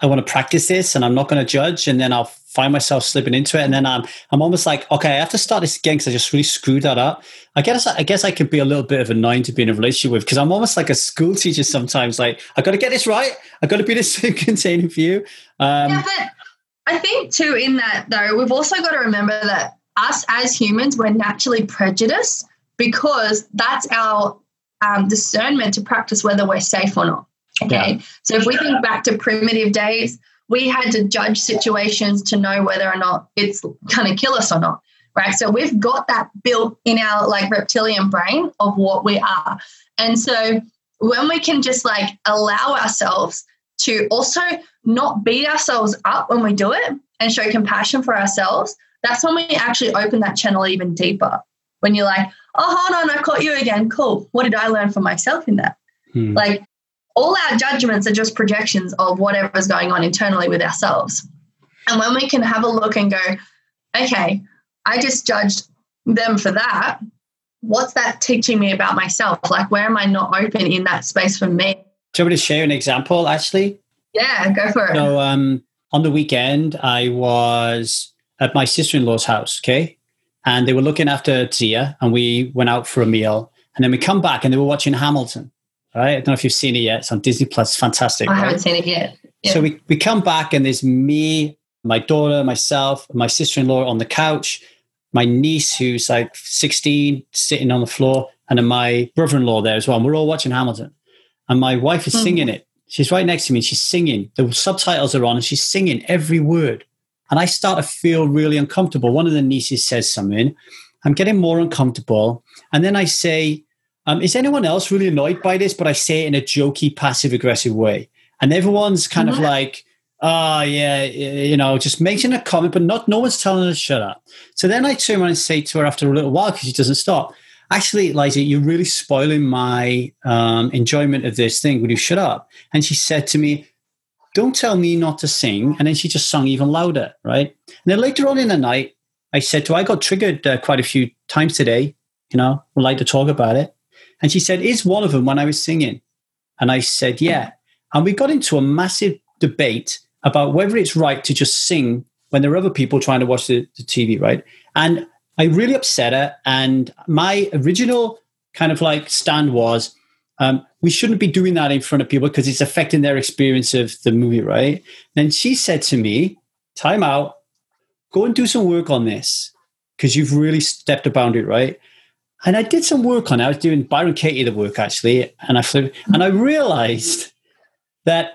I want to practice this, and I'm not going to judge, and then I'll find myself slipping into it, and then I'm, I'm almost like, okay, I have to start this again because I just really screwed that up. I guess, I guess I could be a little bit of a nine to be in a relationship with because I'm almost like a school teacher sometimes. Like, I got to get this right. I got to be this [LAUGHS] containing for you. Um, yeah, but I think too in that though, we've also got to remember that us as humans, we're naturally prejudiced because that's our um, discernment to practice whether we're safe or not. Okay. Yeah. So if we think back to primitive days, we had to judge situations to know whether or not it's going to kill us or not. Right. So we've got that built in our like reptilian brain of what we are. And so when we can just like allow ourselves to also not beat ourselves up when we do it and show compassion for ourselves, that's when we actually open that channel even deeper. When you're like, oh, hold on, I caught you again. Cool. What did I learn for myself in that? Hmm. Like, all our judgments are just projections of whatever's going on internally with ourselves. And when we can have a look and go, okay, I just judged them for that. What's that teaching me about myself? Like, where am I not open in that space for me? Do you want me to share an example, Ashley? Yeah, go for it. So, um, on the weekend, I was at my sister in law's house, okay? And they were looking after Tia, and we went out for a meal. And then we come back and they were watching Hamilton, right? I don't know if you've seen it yet. It's on Disney Plus. It's fantastic. I right? haven't seen it yet. Yeah. So we, we come back and there's me, my daughter, myself, my sister in law on the couch, my niece, who's like 16, sitting on the floor, and then my brother in law there as well. And we're all watching Hamilton and my wife is singing mm. it. She's right next to me. She's singing. The subtitles are on, and she's singing every word. And I start to feel really uncomfortable. One of the nieces says something. I'm getting more uncomfortable. And then I say, um, Is anyone else really annoyed by this? But I say it in a jokey, passive aggressive way. And everyone's kind mm-hmm. of like, Oh, yeah, you know, just making a comment, but not no one's telling her to shut up. So then I turn around and say to her after a little while, because she doesn't stop, actually, Liza, you're really spoiling my um, enjoyment of this thing. Would you shut up? And she said to me, don't tell me not to sing. And then she just sung even louder, right? And then later on in the night, I said to her, I got triggered uh, quite a few times today. you know, would like to talk about it. And she said, Is one of them when I was singing? And I said, Yeah. And we got into a massive debate about whether it's right to just sing when there are other people trying to watch the, the TV, right? And I really upset her. And my original kind of like stand was, um, we shouldn't be doing that in front of people because it's affecting their experience of the movie, right? Then she said to me, time out, go and do some work on this because you've really stepped a boundary, right? And I did some work on it. I was doing Byron Katie the work actually, and I flew, and I realized that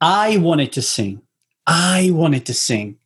I wanted to sing. I wanted to sing.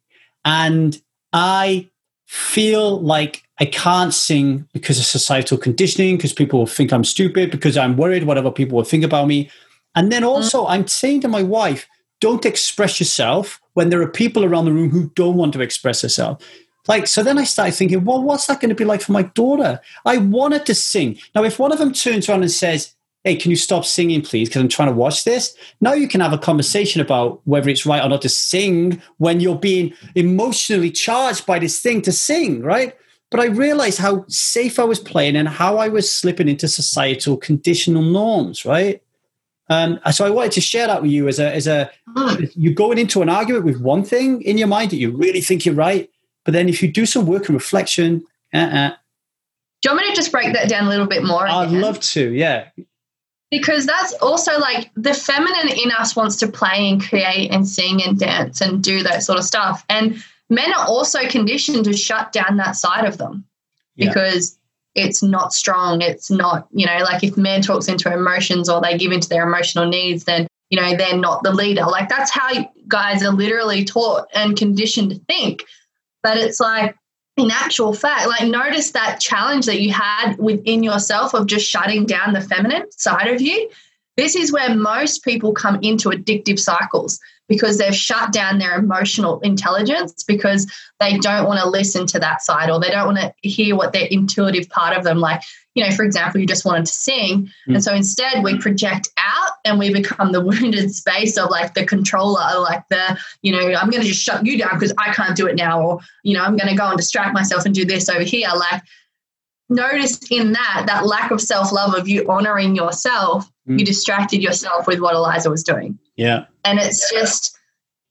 And I feel like I can't sing because of societal conditioning, because people will think I'm stupid, because I'm worried whatever people will think about me. And then mm-hmm. also, I'm saying to my wife, don't express yourself when there are people around the room who don't want to express themselves. Like, so then I started thinking, well, what's that going to be like for my daughter? I wanted to sing. Now, if one of them turns around and says, hey, can you stop singing, please? Because I'm trying to watch this. Now you can have a conversation about whether it's right or not to sing when you're being emotionally charged by this thing to sing, right? But I realized how safe I was playing and how I was slipping into societal conditional norms, right? Um, so I wanted to share that with you as a as a you're going into an argument with one thing in your mind that you really think you're right, but then if you do some work and reflection, uh-uh. do you want me to just break that down a little bit more? I'd again? love to, yeah because that's also like the feminine in us wants to play and create and sing and dance and do that sort of stuff. And men are also conditioned to shut down that side of them yeah. because it's not strong. It's not, you know, like if men talks into emotions or they give into their emotional needs, then, you know, they're not the leader. Like that's how guys are literally taught and conditioned to think. But it's like, in actual fact, like notice that challenge that you had within yourself of just shutting down the feminine side of you. This is where most people come into addictive cycles because they've shut down their emotional intelligence because they don't want to listen to that side or they don't want to hear what their intuitive part of them like you know for example you just wanted to sing mm. and so instead we project out and we become the [LAUGHS] wounded space of like the controller like the you know i'm going to just shut you down because i can't do it now or you know i'm going to go and distract myself and do this over here like notice in that that lack of self-love of you honoring yourself mm. you distracted yourself with what eliza was doing yeah and it's just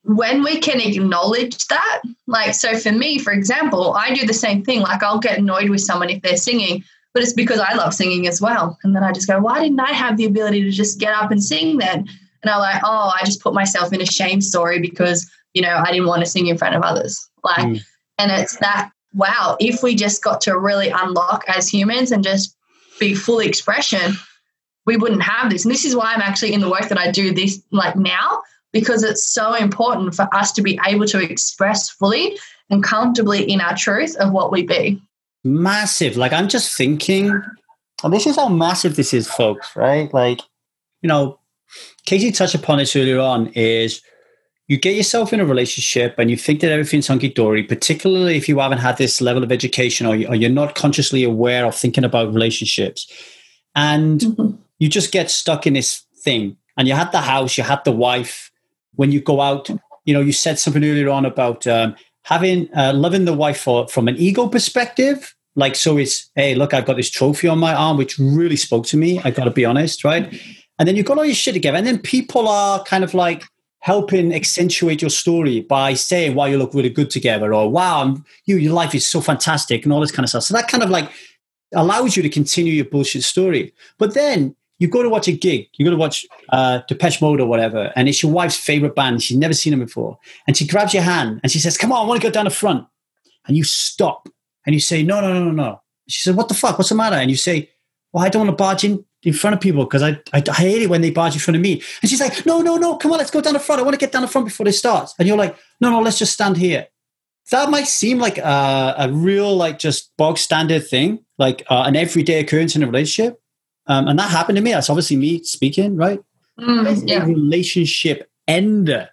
when we can acknowledge that like so for me for example i do the same thing like i'll get annoyed with someone if they're singing but it's because I love singing as well. And then I just go, why didn't I have the ability to just get up and sing then? And I'm like, oh, I just put myself in a shame story because, you know, I didn't want to sing in front of others. Like, mm. and it's that, wow, if we just got to really unlock as humans and just be full expression, we wouldn't have this. And this is why I'm actually in the work that I do this like now, because it's so important for us to be able to express fully and comfortably in our truth of what we be massive. Like I'm just thinking, and this is how massive this is, folks, right? Like, you know, Katie touched upon this earlier on is you get yourself in a relationship and you think that everything's hunky dory, particularly if you haven't had this level of education or, you're not consciously aware of thinking about relationships. And mm-hmm. you just get stuck in this thing. And you had the house, you had the wife. When you go out, you know, you said something earlier on about um, having uh, loving the wife for, from an ego perspective like so it's hey look i've got this trophy on my arm which really spoke to me i gotta be honest right and then you've got all your shit together and then people are kind of like helping accentuate your story by saying wow you look really good together or wow you your life is so fantastic and all this kind of stuff so that kind of like allows you to continue your bullshit story but then you go to watch a gig, you go to watch uh, Depeche Mode or whatever, and it's your wife's favorite band. She's never seen them before. And she grabs your hand and she says, Come on, I want to go down the front. And you stop and you say, No, no, no, no, no. She said, What the fuck? What's the matter? And you say, Well, I don't want to barge in in front of people because I, I, I hate it when they barge in front of me. And she's like, No, no, no, come on, let's go down the front. I want to get down the front before they start. And you're like, No, no, let's just stand here. That might seem like a, a real, like, just bog standard thing, like uh, an everyday occurrence in a relationship. Um, and that happened to me. That's obviously me speaking, right? Mm, yeah. Relationship ender.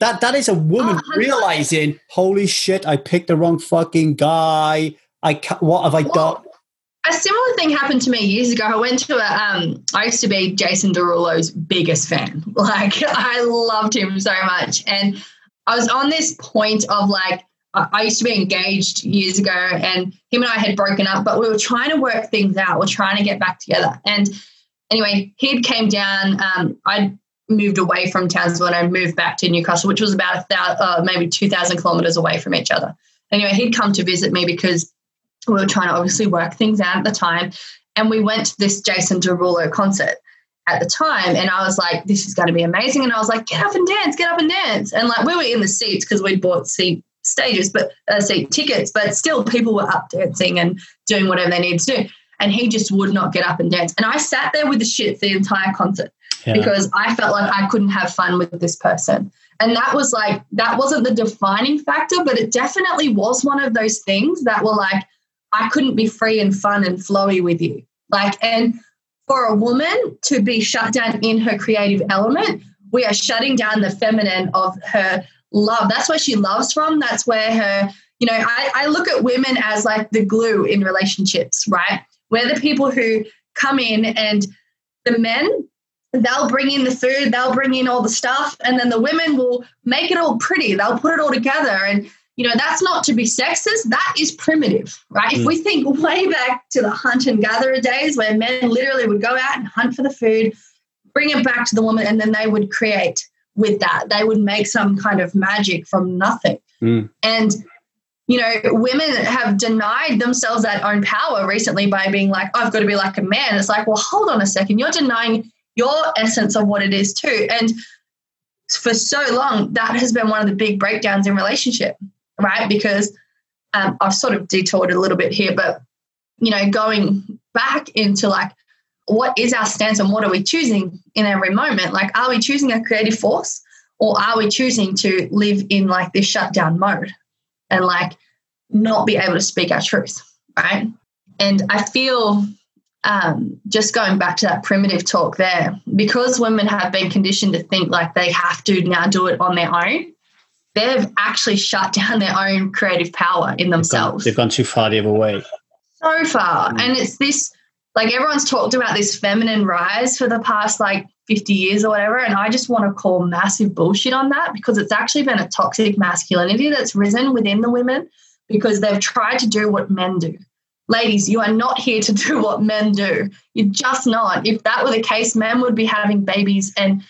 That that is a woman oh, realizing, holy shit, I picked the wrong fucking guy. I what have I done? A similar thing happened to me years ago. I went to a. Um, I used to be Jason Derulo's biggest fan. [LAUGHS] Like I loved him so much, and I was on this point of like I used to be engaged years ago, and him and I had broken up, but we were trying to work things out. We're trying to get back together. And anyway, he came down. Um, I moved away from Townsville and I moved back to Newcastle, which was about a thousand, uh, maybe two thousand kilometers away from each other. Anyway, he'd come to visit me because we were trying to obviously work things out at the time, and we went to this Jason Derulo concert at the time and I was like, this is going to be amazing. And I was like, get up and dance, get up and dance. And like we were in the seats because we'd bought seat stages, but uh, seat tickets, but still people were up dancing and doing whatever they needed to do. And he just would not get up and dance. And I sat there with the shits the entire concert yeah. because I felt like I couldn't have fun with this person. And that was like, that wasn't the defining factor, but it definitely was one of those things that were like, I couldn't be free and fun and flowy with you. Like, and for a woman to be shut down in her creative element, we are shutting down the feminine of her love. That's where she loves from. That's where her, you know, I, I look at women as like the glue in relationships, right? We're the people who come in and the men, they'll bring in the food, they'll bring in all the stuff, and then the women will make it all pretty. They'll put it all together. And you know, that's not to be sexist, that is primitive, right? Mm. If we think way back to the hunt and gatherer days where men literally would go out and hunt for the food, bring it back to the woman, and then they would create with that. They would make some kind of magic from nothing. Mm. And, you know, women have denied themselves that own power recently by being like, oh, I've got to be like a man. It's like, well, hold on a second. You're denying your essence of what it is too. And for so long, that has been one of the big breakdowns in relationship right? Because um, I've sort of detoured a little bit here, but you know, going back into like what is our stance and what are we choosing in every moment? Like, are we choosing a creative force or are we choosing to live in like this shutdown mode and like not be able to speak our truth, right? And I feel um, just going back to that primitive talk there, because women have been conditioned to think like they have to now do it on their own, they've actually shut down their own creative power in themselves. They've gone, they've gone too far the other way. So far. Mm. And it's this like everyone's talked about this feminine rise for the past like 50 years or whatever. And I just want to call massive bullshit on that because it's actually been a toxic masculinity that's risen within the women because they've tried to do what men do. Ladies, you are not here to [LAUGHS] do what men do. You're just not. If that were the case, men would be having babies and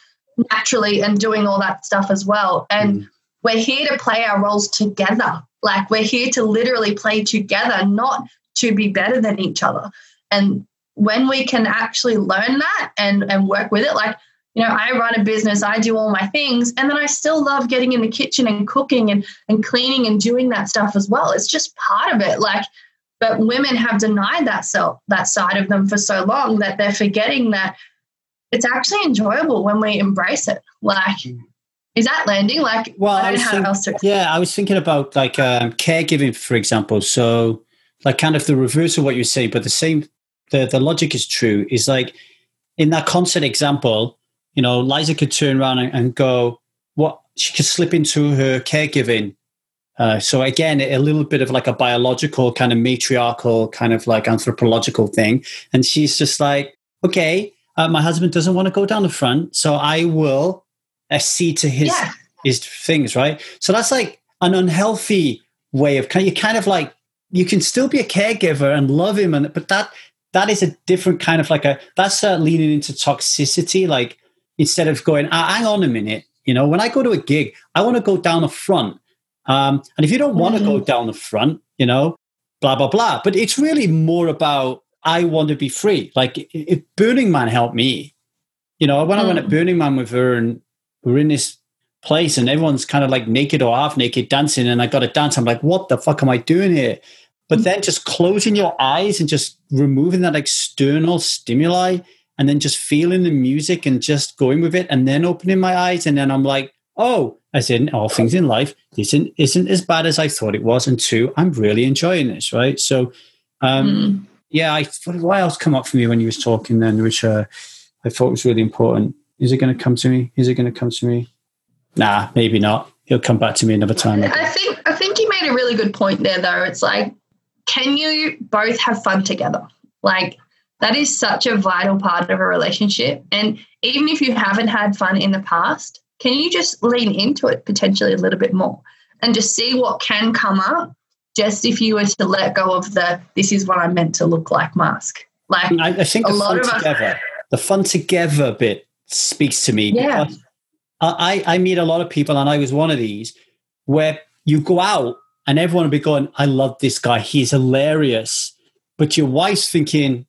naturally and doing all that stuff as well. And mm we're here to play our roles together. Like we're here to literally play together, not to be better than each other. And when we can actually learn that and, and work with it, like, you know, I run a business, I do all my things, and then I still love getting in the kitchen and cooking and, and cleaning and doing that stuff as well. It's just part of it. Like, but women have denied that self, that side of them for so long that they're forgetting that it's actually enjoyable when we embrace it. Like, mm. Is that landing? Like, well, I, I think, yeah, I was thinking about like um, caregiving, for example. So, like, kind of the reverse of what you say, but the same. The the logic is true. Is like in that concert example, you know, Liza could turn around and, and go, what she could slip into her caregiving. Uh, so again, a little bit of like a biological kind of matriarchal kind of like anthropological thing, and she's just like, okay, uh, my husband doesn't want to go down the front, so I will a see to his yeah. his things, right? So that's like an unhealthy way of kind. You kind of like you can still be a caregiver and love him, and but that that is a different kind of like a that's uh, leaning into toxicity. Like instead of going, ah, hang on a minute, you know, when I go to a gig, I want to go down the front. Um, and if you don't want to mm-hmm. go down the front, you know, blah blah blah. But it's really more about I want to be free. Like if Burning Man helped me, you know, when mm. I went at mm. Burning Man with her and we're in this place and everyone's kind of like naked or half naked dancing and I got to dance. I'm like, what the fuck am I doing here? But then just closing your eyes and just removing that external stimuli and then just feeling the music and just going with it and then opening my eyes and then I'm like, oh, as in all things in life, this isn't, isn't as bad as I thought it was. And two, I'm really enjoying this, right? So, um, mm. yeah, I thought what else come up for me when you was talking then, which uh, I thought was really important. Is it going to come to me? Is it going to come to me? Nah, maybe not. He'll come back to me another time. I think I think you made a really good point there though. It's like can you both have fun together? Like that is such a vital part of a relationship. And even if you haven't had fun in the past, can you just lean into it potentially a little bit more? and just see what can come up just if you were to let go of the this is what I'm meant to look like mask. Like I, I think a lot of us- together, the fun together bit speaks to me. Yeah. because I, I meet a lot of people, and I was one of these, where you go out and everyone will be going, I love this guy. He's hilarious. But your wife's thinking,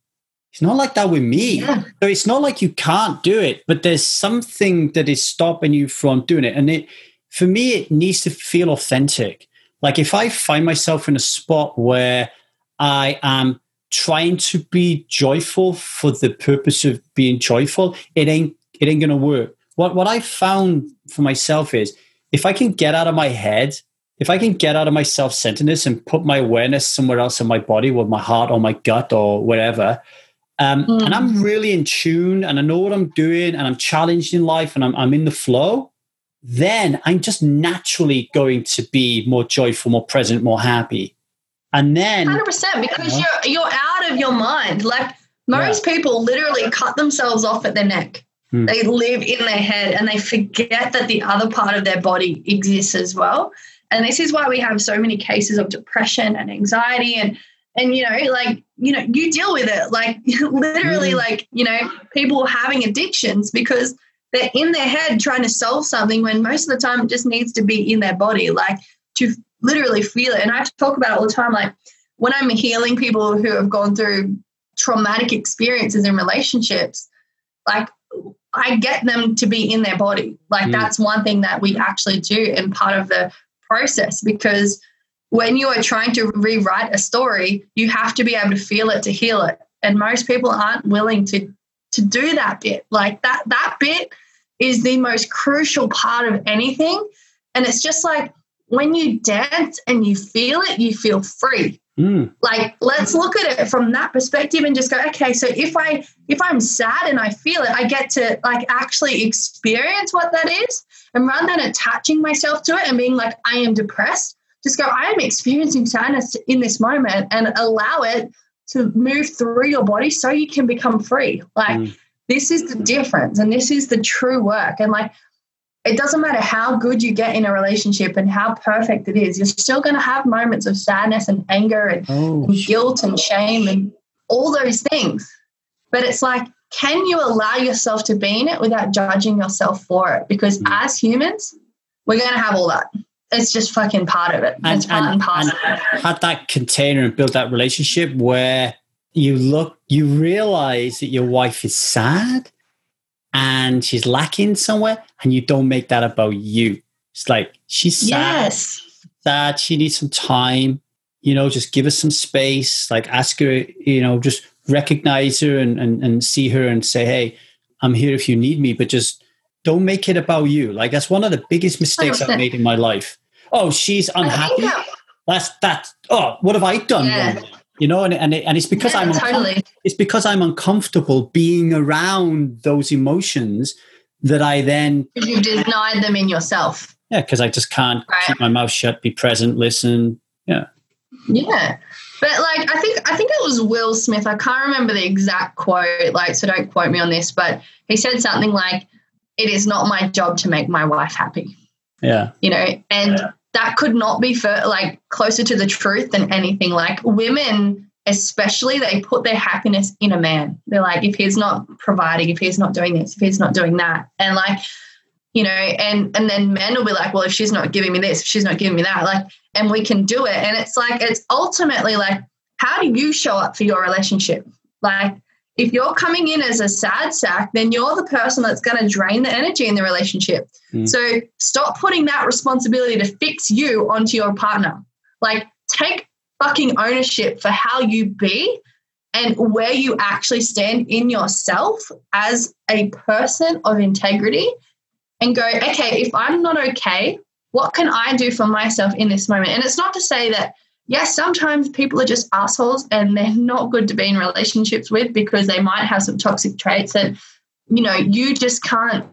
he's not like that with me. Yeah. So it's not like you can't do it, but there's something that is stopping you from doing it. And it, for me, it needs to feel authentic. Like if I find myself in a spot where I am trying to be joyful for the purpose of being joyful, it ain't it ain't gonna work. What what I found for myself is if I can get out of my head, if I can get out of my self-centeredness and put my awareness somewhere else in my body, with my heart or my gut or wherever, um, Mm. and I'm really in tune and I know what I'm doing and I'm challenged in life and I'm, I'm in the flow, then I'm just naturally going to be more joyful, more present, more happy. And then, Hundred percent, because you're you're out of your mind. Like most people, literally cut themselves off at their neck. Hmm. They live in their head and they forget that the other part of their body exists as well. And this is why we have so many cases of depression and anxiety and and you know like you know you deal with it like [LAUGHS] literally Hmm. like you know people having addictions because they're in their head trying to solve something when most of the time it just needs to be in their body like to literally feel it and i talk about it all the time like when i'm healing people who have gone through traumatic experiences in relationships like i get them to be in their body. Like Mm. that's one thing that we actually do and part of the process because when you are trying to rewrite a story you have to be able to feel it to heal it. And most people aren't willing to to do that bit. Like that that bit is the most crucial part of anything. And it's just like when you dance and you feel it you feel free Mm, like let's look at it from that perspective and just go okay so if i if i'm sad and i feel it i get to like actually experience what that is. And rather than attaching myself to it and being like i am depressed just go i am experiencing sadness in this moment and allow it to move through your body so you can become free. Like Mm. this is the difference and this is the true work. And like it doesn't matter how good you get in a relationship and how perfect it is, you're still going to have moments of sadness and anger and, oh, and guilt and shame and all those things. But it's like, can you allow yourself to be in it without judging yourself for it? Because Mm. as humans, we're going to have all that. It's just fucking part of it. And- it's part and, and- parcel. and had that container and built that relationship where you look, you realize that your wife is sad and she's lacking somewhere, and you don't make that about you. It's like she's sad, yes. sad, she needs some time. You know, just give her some space. Like ask her, you know, just recognize her and, and, and see her and say, hey, I'm here if you need me, but just don't make it about you. Like that's one of the biggest mistakes I've made in my life. Oh, she's unhappy. that- That's that. Oh, what have I done Yeah. wrong? You know, and and, it, and it's because Yeah, I'm totally. it's because I'm uncomfortable being around those emotions that I then you've denied them in yourself. yeah because I just can't Right. keep my mouth shut, be present, listen. Yeah, Yeah. But like I think I think it was Will Smith. I can't remember the exact quote, like so don't quote me on this, but he said something like, It is not my job to make my wife happy. yeah, You know, and that could not be for like closer to the truth than anything. Like women, especially, they put their happiness in a man. They're like, if he's not providing, if he's not doing this, if he's not doing that. And like, you know, and and then men will be like, well, if she's not giving me this, if she's not giving me that, like, and we can do it. And it's like, it's ultimately like, how do you show up for your relationship? Like, if you're coming in as a sad sack, then you're the person that's going to drain the energy in the relationship. Mm. So stop putting that responsibility to fix you onto your partner. Like, take fucking ownership for how you be and where you actually stand in yourself as a person of integrity and go, okay, if I'm not okay, what can I do for myself in this moment? And it's not to say that, yes, sometimes people are just assholes and they're not good to be in relationships with because they might have some toxic traits that, you know, you just can't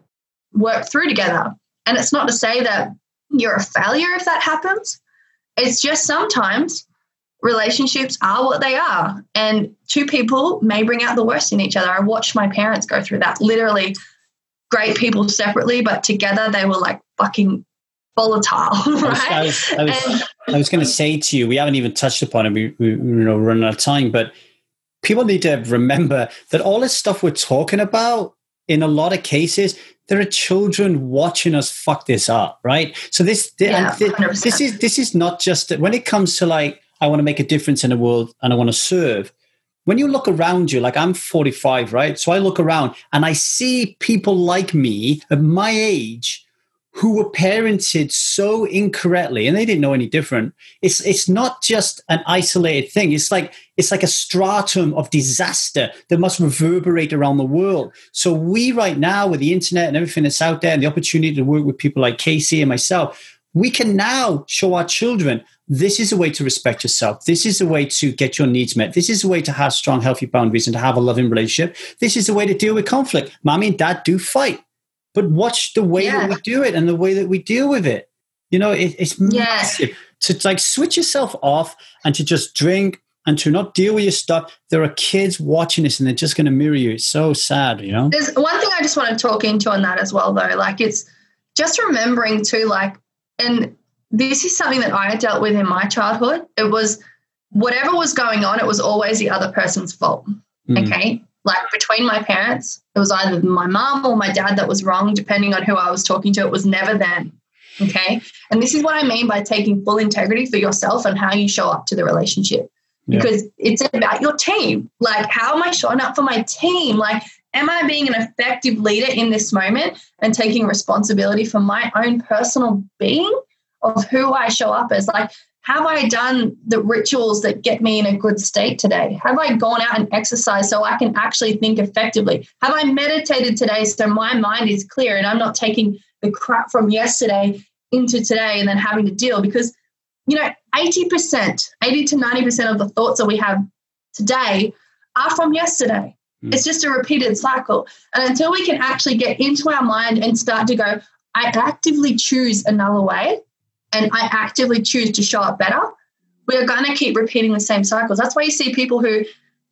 work through together. And it's not to say that you're a failure if that happens. It's just sometimes relationships are what they are. And two people may bring out the worst in each other. I watched my parents go through that. Literally, great people separately, but together they were like fucking volatile, [LAUGHS] right? I was, I was, was, was going to say to you, we haven't even touched upon it. We, we you know running out of time, but people need to remember that all this stuff we're talking about, in a lot of cases, there are children watching us fuck this up, right? So this, yeah, this, this is this is not just that when it comes to like I want to make a difference in the world and I want to serve. When you look around you, like I'm 45, right? So I look around and I see people like me at my age who were parented so incorrectly and they didn't know any different it's it's not just an isolated thing it's like it's like a stratum of disaster that must reverberate around the world so we right now with the internet and everything that's out there and the opportunity to work with people like casey and myself we can now show our children this is a way to respect yourself. This is a way to get your needs met. This is a way to have strong, healthy boundaries and to have a loving relationship. This is a way to deal with conflict. Mommy and dad do fight but watch the way yeah. that we do it and the way that we deal with it. You know, it, it's yeah. massive to like switch yourself off and to just drink and to not deal with your stuff. There are kids watching this and they're just going to mirror you. It's so sad, you know. There's one thing I just want to talk into on that as well, though. Like it's just remembering too, like, and this is something that I dealt with in my childhood. It was whatever was going on, it was always the other person's fault. Mm. Okay like between my parents, it was either my mom or my dad that was wrong, depending on who I was talking to. It was never them. Okay. And this is what I mean by taking full integrity for yourself and how you show up to the relationship. Yeah. Because it's about your team. Like, how am I showing up for my team? Like, am I being an effective leader in this moment and taking responsibility for my own personal being of who I show up as? Like, have I done the rituals that get me in a good state today? Have I gone out and exercised so I can actually think effectively? Have I meditated today so my mind is clear and I'm not taking the crap from yesterday into today and then having to deal? Because, you know, 80%, 80 to 90% of the thoughts that we have today are from yesterday. Mm. It's just a repeated cycle. And until we can actually get into our mind and start to go, I actively choose another way and I actively choose to show up better, we're going to keep repeating the same cycles. That's why you see people who,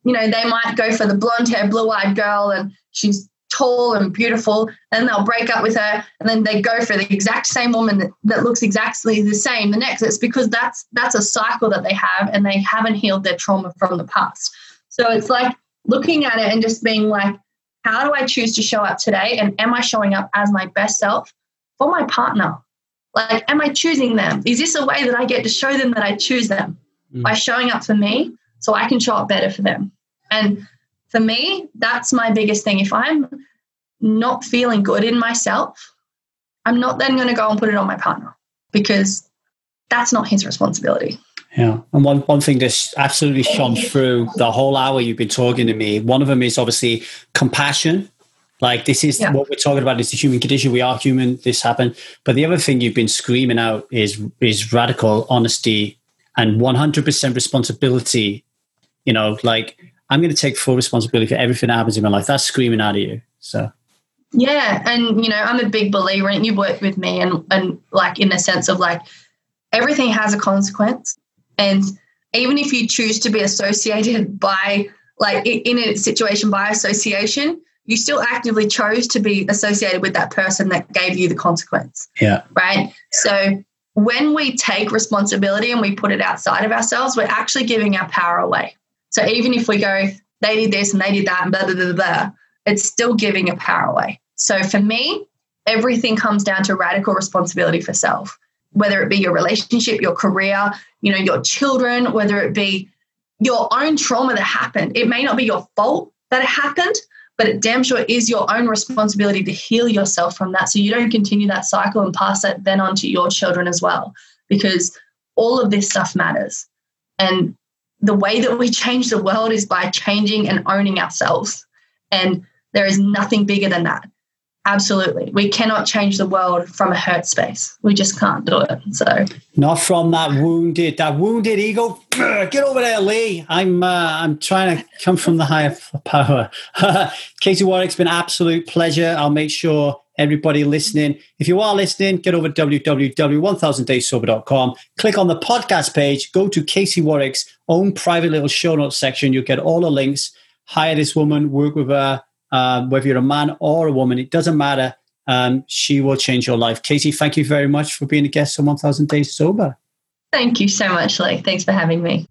you know, they might go for the blonde hair, blue eyed girl and she's tall and beautiful, and they'll break up with her, and then they go for the exact same woman that, that looks exactly the same the next. It's because that's that's a cycle that they have, and they haven't healed their trauma from the past. So it's like looking at it and just being like, how do I choose to show up today, and am I showing up as my best self for my partner? Like, am I choosing them? Is this a way that I get to show them that I choose them mm. by showing up for me so I can show up better for them? And for me, that's my biggest thing. If I'm not feeling good in myself, I'm not then going to go and put it on my partner because that's not his responsibility. Yeah. And one, one thing that's absolutely shone through the whole hour you've been talking to me, one of them is obviously compassion like this is yeah. what we're talking about is the human condition. We are human. This happened. But the other thing you've been screaming out is is radical honesty and 100% responsibility. You know, like I'm going to take full responsibility for everything that happens in my life. That's screaming out of you. So. Yeah, and you know, I'm a big believer, and you worked with me, and and like in the sense of like everything has a consequence, and even if you choose to be associated by like in a situation by association, you still actively chose to be associated with that person that gave you the consequence. Yeah. Right. So when we take responsibility and we put it outside of ourselves, we're actually giving our power away. So even if we go, they did this and they did that and blah, blah, blah, blah, it's still giving a power away. So for me, everything comes down to radical responsibility for self, whether it be your relationship, your career, you know, your children, whether it be your own trauma that happened. It may not be your fault that it happened, but it damn sure is your own responsibility to heal yourself from that. So you don't continue that cycle and pass that then on to your children as well because all of this stuff matters. And the way that we change the world is by changing and owning ourselves. And there is nothing bigger than that Absolutely. We cannot change the world from a hurt space. We just can't do it. So not from that wounded, that wounded ego. Get over there, Lee. I'm uh, I'm trying to come from the higher power. [LAUGHS] Casey Warwick's been absolute pleasure. I'll make sure everybody listening, if you are listening, get over to www.1000dayssober.com, click on the podcast page, go to Casey Warwick's own private little show notes section. You'll get all the links. Hire this woman, work with her uh, whether you're a man or a woman, it doesn't matter. um, she will change your life. Katie, thank you very much for being a guest on 1000 Days Sober. Thank you so much, Lee. Thanks for having me.